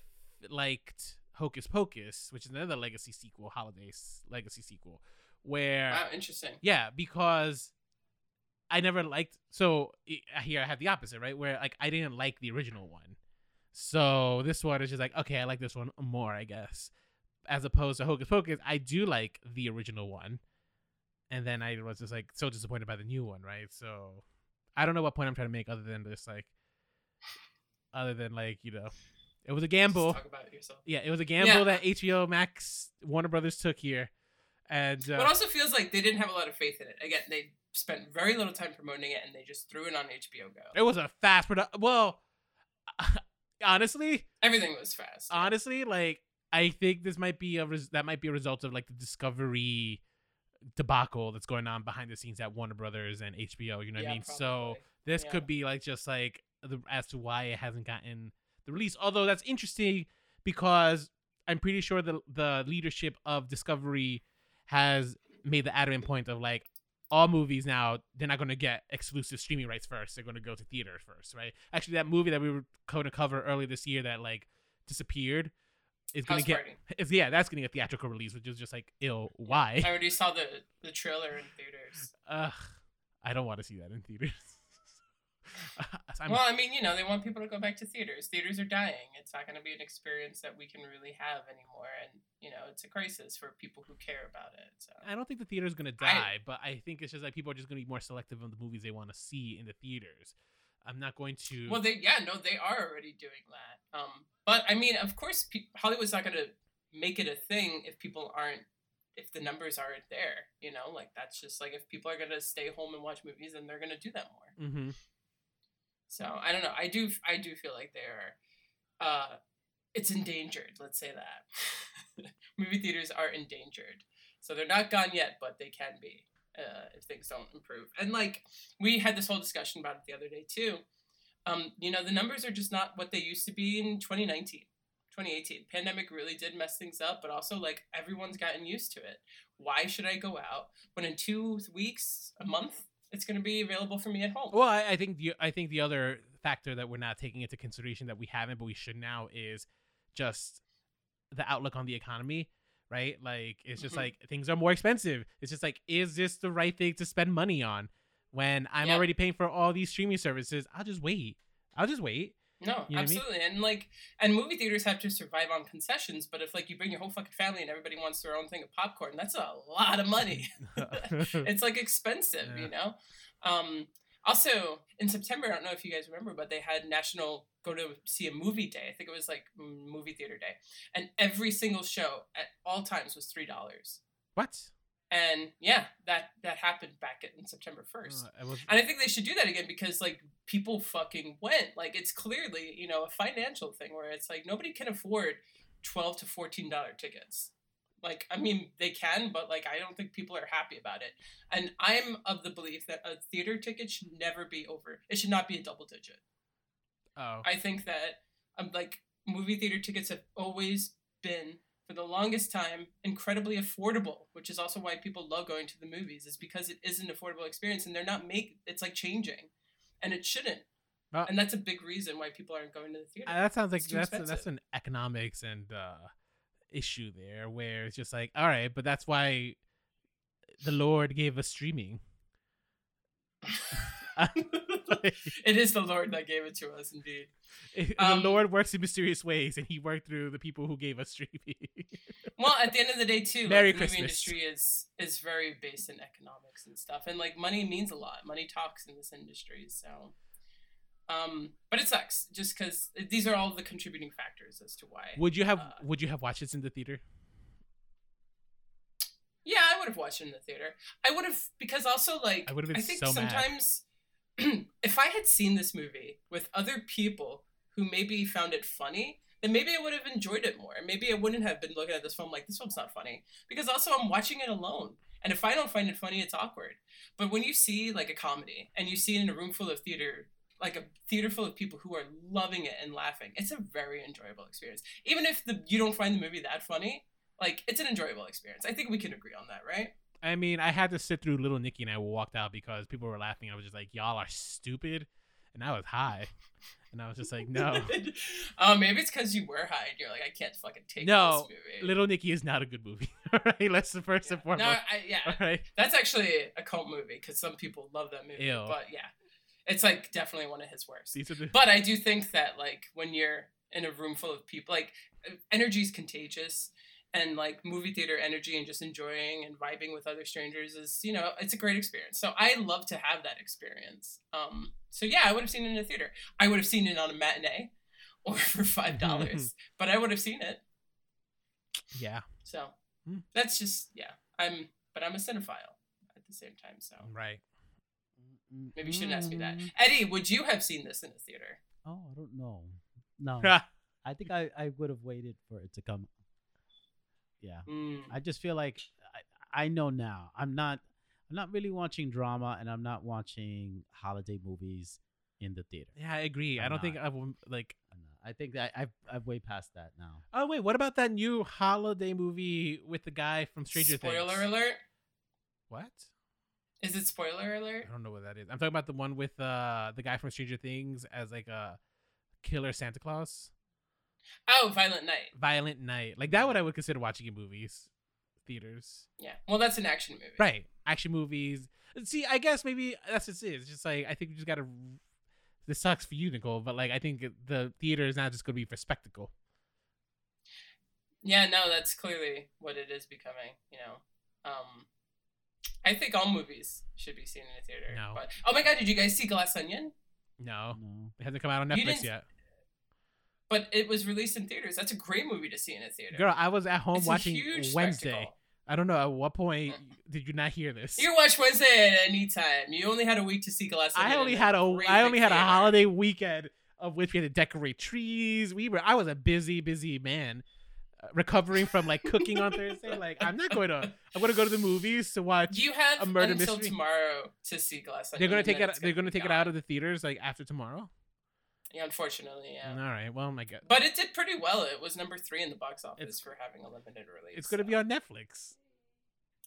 liked Hocus Pocus, which is another legacy sequel, holidays legacy sequel, where Wow, interesting. yeah, because I never liked. So here I have the opposite, right? Where like I didn't like the original one, so this one is just like okay, I like this one more, I guess, as opposed to Hocus Pocus. I do like the original one, and then I was just like so disappointed by the new one, right? So I don't know what point I'm trying to make other than just like, other than like you know, it was a gamble. Just talk about it yourself. Yeah, it was a gamble Yeah. that HBO Max Warner Brothers took here, and uh, But it also feels like they didn't have a lot of faith in it. Again, they spent very little time promoting it, and they just threw it on HBO Go. It was a fast production. Well, honestly, Everything was fast. yeah. honestly, like I think this might be a res- that might be a result of like the Discovery debacle that's going on behind the scenes at Warner Brothers and HBO. You know what Yeah, I mean? So this Yeah. could be like just like the as to why it hasn't gotten the release. Although that's interesting because I'm pretty sure the the leadership of Discovery has made the adamant point of like all movies now they're not going to get exclusive streaming rights first. They're going to go to theaters first, right? Actually, that movie that we were going to cover earlier this year that like disappeared is going to get is yeah that's going to get theatrical release, which is just like ill. Why? I already saw the the trailer in theaters. Ugh, I don't want to see that in theaters. Well, I mean, you know, they want people to go back to theaters. Theaters are dying. It's not going to be an experience that we can really have anymore, and you know, it's a crisis for people who care about it. So I don't think the theater's gonna I- die, but I think it's just like people are just gonna be more selective on the movies they want to see in the theaters. I'm not going to. Well, they yeah, no, they are already doing that. Um, but I mean, of course, pe- Hollywood's not going to make it a thing if people aren't, if the numbers aren't there. You know, like that's just like if people are going to stay home and watch movies, then they're going to do that more. hmm So I don't know. I do I do feel like they are, uh, it's endangered. Let's say that movie theaters are endangered. So they're not gone yet, but they can be uh, if things don't improve. And like we had this whole discussion about it the other day too. Um, you know, the numbers are just not what they used to be in 2019. 2018 pandemic really did mess things up but also like everyone's gotten used to it why should i go out when in two weeks a month it's going to be available for me at home Well, I, I think the I think the other factor that we're not taking into consideration that we haven't, but we should now is just the outlook on the economy. Right, like it's just Mhm. like things are more expensive. It's just like, is this the right thing to spend money on? When I'm Yeah. already paying for all these streaming services, I'll just wait. I'll just wait. No, You know what I mean? absolutely. And like and movie theaters have to survive on concessions, but if like you bring your whole fucking family and everybody wants their own thing of popcorn, that's a lot of money. it's like expensive, Yeah. you know? Um also in September, I don't know if you guys remember, but they had national go to see a movie day. I think it was like mm, movie theater day. And every single show at all times was three dollars. what? And yeah, that that happened back in September first. Uh, I And I think they should do that again because like people fucking went. Like it's clearly, you know, a financial thing where it's like nobody can afford twelve to fourteen dollar tickets. Like I mean they can, but like I don't think people are happy about it. And I'm of the belief that a theater ticket should never be over. It should not be a double digit. oh, I think that um, like movie theater tickets have always been for the longest time incredibly affordable, which is also why people love going to the movies. Is because it is an affordable experience, and they're not make. It's like changing, and it shouldn't. Well- and that's a big reason why people aren't going to the theater. Uh, that sounds like that's that's an economics and uh issue there where it's just like all right but that's why the lord gave us streaming it is the Lord that gave it to us, indeed. the Um, lord works in mysterious ways and he worked through the people who gave us streaming Well, at the end of the day, too, Merry like, the Christmas. movie industry is is very based in economics and stuff, and like money means a lot. Money talks in this industry, so. Um, but it sucks just because these are all the contributing factors as to why. would you have Uh, would you have watched this in the theater Yeah, I would have watched it in the theater. I would have because also like I would have been think so mad. sometimes if I had seen this movie with other people who maybe found it funny, then maybe I would have enjoyed it more. Maybe I wouldn't have been looking at this film like this film's not funny because also I'm watching it alone. And if I don't find it funny, it's awkward. But when you see like a comedy and you see it in a room full of theater like a theater full of people who are loving it and laughing, it's a very enjoyable experience. Even if the you don't find the movie that funny, like it's an enjoyable experience. I think we can agree on that, right? I mean i had to sit through little nicky and i walked out because people were laughing i was just like y'all are stupid and i was high and i was just like no oh, maybe it's because you were high and you're like, I can't fucking take No, this movie. No. Little nicky is not a good movie all right let's the first Yeah. and foremost No, I, yeah, all right that's actually a cult movie because some people love that movie. Ew. But yeah, it's like definitely one of his worst. the But I do think that like when you're in a room full of people, like energy is contagious, and like movie theater energy and just enjoying and vibing with other strangers is you know it's a great experience. So I love to have that experience. Um, so yeah, I would have seen it in a theater. I would have seen it on a matinee, or for five dollars, but I would have seen it. yeah So Hmm. that's just yeah. I'm but I'm a cinephile at the same time. So right maybe you shouldn't ask me that. Mm, Eddie, would you have seen this in a theater? Oh, I don't know. No, I think I, I would have waited for it to come. Yeah, Mm. I just feel like I, I know now. I'm not I'm not really watching drama, and I'm not watching holiday movies in the theater. yeah i agree i I'm don't think i will like I'm. I think that I've I've way past that now. Oh wait, what about that new holiday movie with the guy from Stranger Spoiler Things? Spoiler alert. What? Is it spoiler alert? I don't know what that is. I'm talking about the one with uh the guy from Stranger Things as like a killer Santa Claus. Oh, Violent Night. Violent Night. Like that what I would consider watching in movies. Theaters. Yeah. Well, that's an action movie. Right. Action movies. See, I guess maybe that's just it. It's just like I think we just gotta this sucks for you, Nicole, but like I think the theater is not just gonna be for spectacle. Yeah, no, that's clearly what it is becoming. You know, um, I think all movies should be seen in a theater. No. But oh my god, did you guys see Glass Onion? No. No. It hasn't come out on Netflix yet. But it was released in theaters. That's a great movie to see in a theater. Girl, I was at home It's watching Wednesday. spectacle. I don't know at what point did you not hear this? You watch Wednesday at any time. You only had a week to see Glass I only had a I only had a holiday weekend of which we had to decorate trees. We were I was a busy busy man, uh, recovering from like cooking on Thursday. Like I'm not going to I'm going to go to the movies to watch. You have a murder until mystery. tomorrow to see Glass they're gonna take it. They're gonna be take it out of the theaters like after tomorrow. Yeah, unfortunately, yeah. All right. Well, my God, But it did pretty well. It was number three in the box office It's- for having a limited release. it's gonna be on Netflix.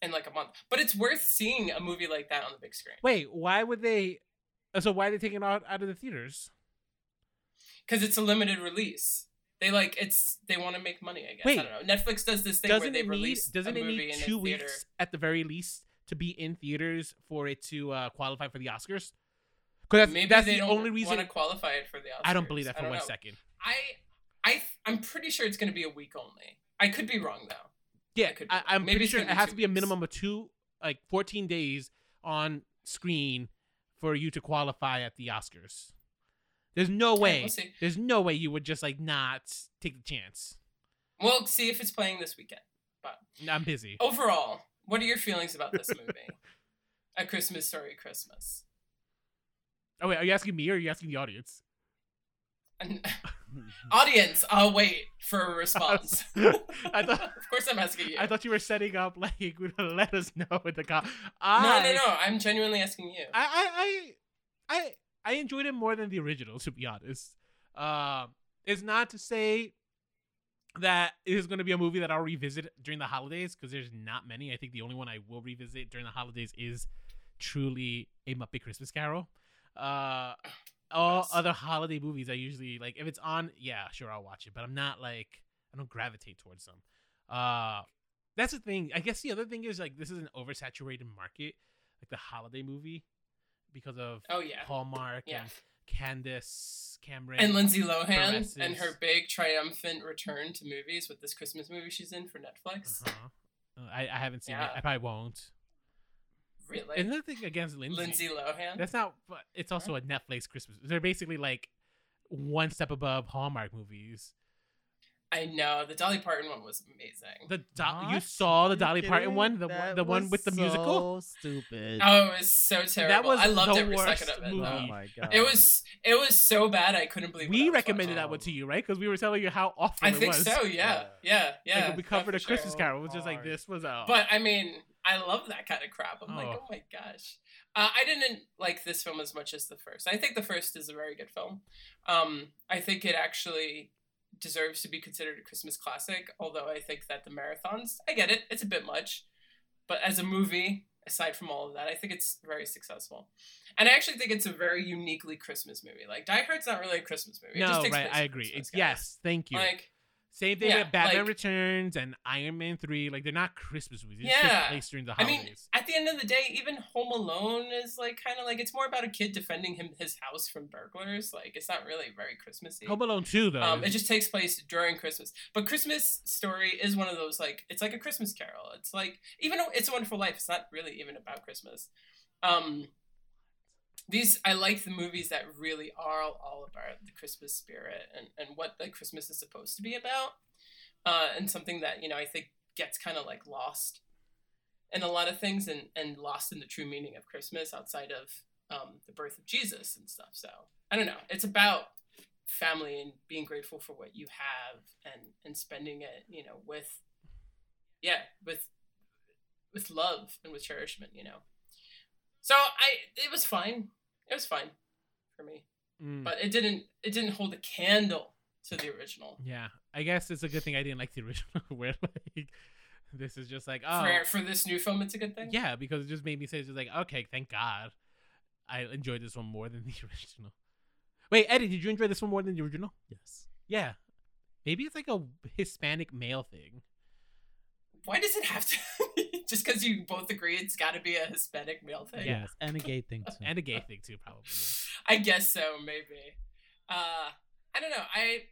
in like a month. But it's worth seeing a movie like that on the big screen Wait, why would they? uh, So why are they taking it out out of the theaters? because it's a limited release. They like it's they want to make money. I guess Wait. I don't know. Netflix does this thing where they need? release Doesn't a it movie need in two a theater. weeks at the very least to be in theaters for it to uh, qualify for the Oscars? Because that's, Maybe that's they the don't only reason. want to qualify it for the Oscars. I don't believe that for one know. second. I I I'm pretty sure it's going to be a week only. I could be wrong though. Yeah, could I, I'm Maybe pretty sure it has to be a minimum of two, like 14 days on screen for you to qualify at the Oscars. There's no way. we'll. There's no way you would just like not take the chance. We'll see if it's playing this weekend. But I'm busy. Overall, what are your feelings about this movie? a Christmas Story Christmas. Oh wait, are you asking me or are you asking the audience? Audience, I'll wait for a response. I thought of course, I'm asking you. I thought you were setting up like let us know in the com. no, I, no, no. I'm genuinely asking you. I, I, I, I, I enjoyed it more than the original, to be honest. Um, it's not to say that it is going to be a movie that I'll revisit during the holidays because there's not many. I think the only one I will revisit during the holidays is truly a Muppet Christmas Carol. Uh, all Yes. other holiday movies I usually like if it's on, yeah, sure I'll watch it, but I'm not like I don't gravitate towards them. Uh, that's the thing. I guess the other thing is like this is an oversaturated market, like the holiday movie, because of oh yeah. Hallmark Yeah. and Candace Cameron And Lindsay Lohan and her big triumphant return to movies with this Christmas movie she's in for Netflix. Uh-huh. Uh, I, I haven't seen it. I probably won't. Really? And nothing against Lindsay. Lindsay Lohan? That's not. But it's also a Netflix Christmas. They're basically like one step above Hallmark movies. I know. The Dolly Parton one was amazing. The Do- you saw the Dolly Parton one, the one, the one with the musical. So stupid. Oh, it was so terrible. That was I loved the every worst second of it. movie. Oh my god. It was it was so bad I couldn't believe. what We recommended watching. that one to you, right? Because we were telling you how awful I it think was. so. Yeah, yeah, yeah. Like, we covered for a sure. Christmas Carol. It was just like this was a. But I mean, I love that kind of crap. I'm like, Oh. oh my gosh. Uh, I didn't like this film as much as the first. I think the first is a very good film. Um, I think it actually deserves to be considered a Christmas classic. Although I think that the marathons, I get it, it's a bit much, but as a movie, aside from all of that, I think it's very successful. And I actually think it's a very uniquely Christmas movie. Like Die Hard's not really a Christmas movie. It no, just takes right? I agree. Christmas, It's guys. yes, thank you. Like Same thing yeah, with Batman like- Returns and Iron Man Three. Like they're not Christmas movies. Yeah. just placed during the holidays. I mean, at the end of the day, even Home Alone is like kind of like it's more about a kid defending him his house from burglars. Like it's not really very Christmassy. Home Alone Two though. Um, it just takes place during Christmas. But Christmas Story is one of those like it's like a Christmas Carol. It's like even though It's a Wonderful Life, it's not really even about Christmas. Um, these I like the movies that really are all about the Christmas spirit and and what like Christmas is supposed to be about. Uh, and something that you know I think gets kind of like lost in a lot of things and and lost in the true meaning of Christmas outside of um, the birth of Jesus and stuff. So I don't know. It's about family and being grateful for what you have and and spending it you know with yeah with with love and with cherishment you know so i it was fine it was fine for me Mm. but it didn't it didn't hold a candle to the original. Yeah, I guess it's a good thing I didn't like the original. Where like this is just like oh For for this new film, it's a good thing. yeah, because it just made me say just like okay, thank God, I enjoyed this one more than the original. Wait, Eddie, did you enjoy this one more than the original? Yes. Yeah, maybe it's like a Hispanic male thing. Why does it have to? Just because you both agree it's got to be a Hispanic male thing? Yes, and a gay thing too. and a gay thing too, probably. I guess so, maybe. Uh, I don't know. I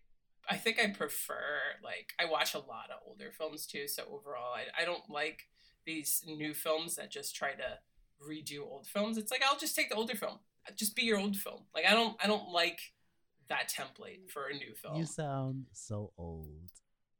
I think I prefer like I watch a lot of older films too. So overall, I I don't like these new films that just try to redo old films. It's like I'll just take the older film. Just be your old film. Like I don't I don't like that template for a new film. You sound so old.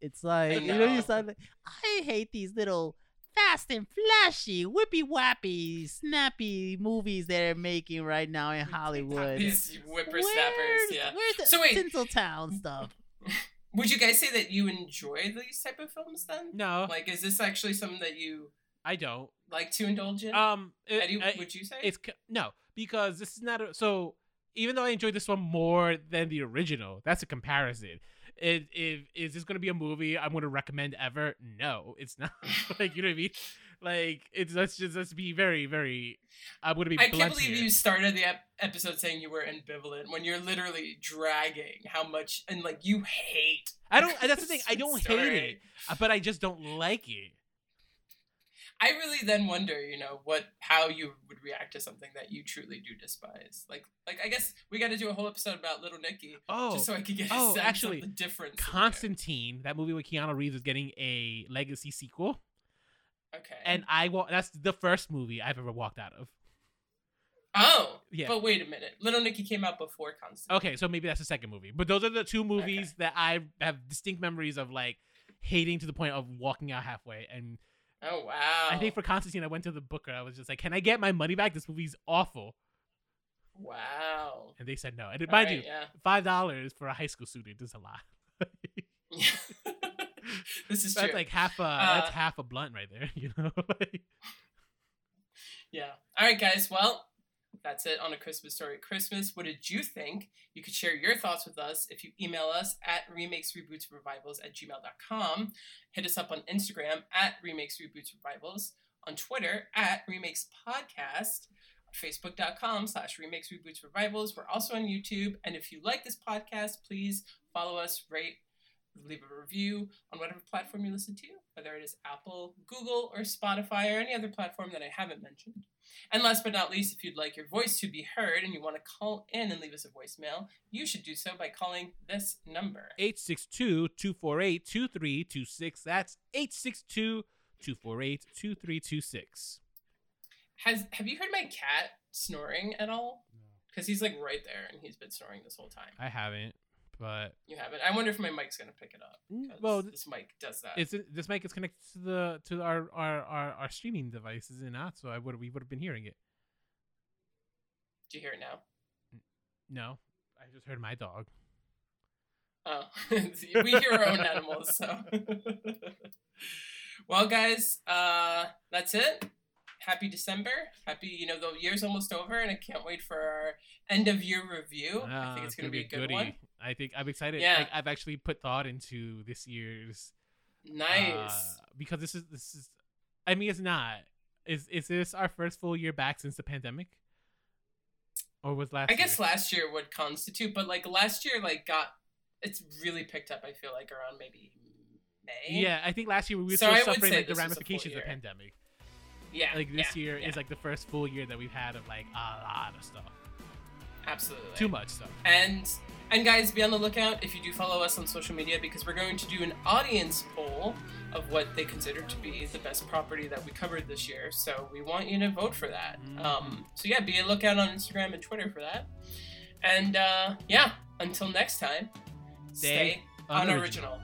It's like you know know. you sound like I hate these little fast and flashy, whippy wappy, snappy movies they're making right now in Hollywood. These whippersnappers, Where's, yeah. Where's the So wait. Tinseltown stuff? Would you guys say that you enjoy these type of films then? No, Like, is this actually something that you I don't. like to indulge in? Um, it- Eddie, I- would you say? it's no because this is not a so even though I enjoyed this one more than the original, that's a comparison. It, if is this gonna be a movie I'm gonna recommend ever? No, it's not. like you know what I mean? Like it's let's just let's be very very. I'm gonna be. I can't believe here. you started the ep- episode saying you were ambivalent when you're literally dragging how much and like you hate. I don't. That's the thing. I don't hate it, but I just don't like it. I really then wonder, you know, what how you would react to something that you truly do despise. Like, like I guess we got to do a whole episode about Little Nicky Oh, just so I could get a oh, sense actually, of the difference. Constantine, that movie with Keanu Reeves, is getting a legacy sequel, Okay. and I wa- That's the first movie I've ever walked out of. oh, Yeah. But wait a minute, Little Nicky came out before Constantine. Okay, so maybe that's the second movie. But those are the two movies that I have distinct memories of like hating to the point of walking out halfway. And Oh wow. I think for Constantine, I went to the booker. I was just like, "Can I get my money back? This movie's awful." Wow. And they said no. And All mind right, you, yeah. five dollars for a high school student is a lot. this is that's true. like half a Uh, that's half a blunt right there. You know. Yeah. All right, guys. Well, that's it on a Christmas story. Christmas. What did you think? You could share your thoughts with us if you email us at remakes reboots revivals at gmail.com. Hit us up on Instagram at remakes reboots revivals, on Twitter at remakes podcast, facebook.com slash remakes reboots revivals. We're also on YouTube. And if you like this podcast, please follow us, rate, leave a review on whatever platform you listen to, whether it is Apple, Google, or Spotify, or any other platform that I haven't mentioned. And last but not least, if you'd like your voice to be heard and you want to call in and leave us a voicemail, you should do so by calling this number. 862-248-2326. That's 862-248-2326. Has have you heard my cat snoring at all? Because he's like right there and he's been snoring this whole time. I haven't, but You haven't. I wonder if my mic's gonna pick it up. well, this mic does that. it's this mic is connected to the to our our our, our streaming devices it not? So I would we would have been hearing it. Do you hear it now? No, I just heard my dog. Oh, we hear our own animals, so. well, guys, uh, that's it. Happy December. Happy, you know, the year's almost over, and I can't wait for our end of year review. I Ah, think it's going to be a good goodie. one. I think I'm excited. Yeah. Like, I've actually put thought into this year's Nice. uh, because this is this is. I mean, it's not. Is is this our first full year back since the pandemic? Or was last? I guess last year would constitute, but like last year, like got it's really picked up. I feel like around maybe May. Yeah, I think last year we were So still suffering like the this was a full ramifications of the pandemic. Yeah. Like this yeah, year yeah, is like the first full year that we've had of like a lot of stuff. absolutely Too much stuff. And and guys, be on the lookout if you do follow us on social media because we're going to do an audience poll of what they consider to be the best property that we covered this year. So we want you to vote for that. Mhm. Um, so yeah, be a lookout on Instagram and Twitter for that. And uh, yeah, until next time, stay Stay unoriginal. unoriginal.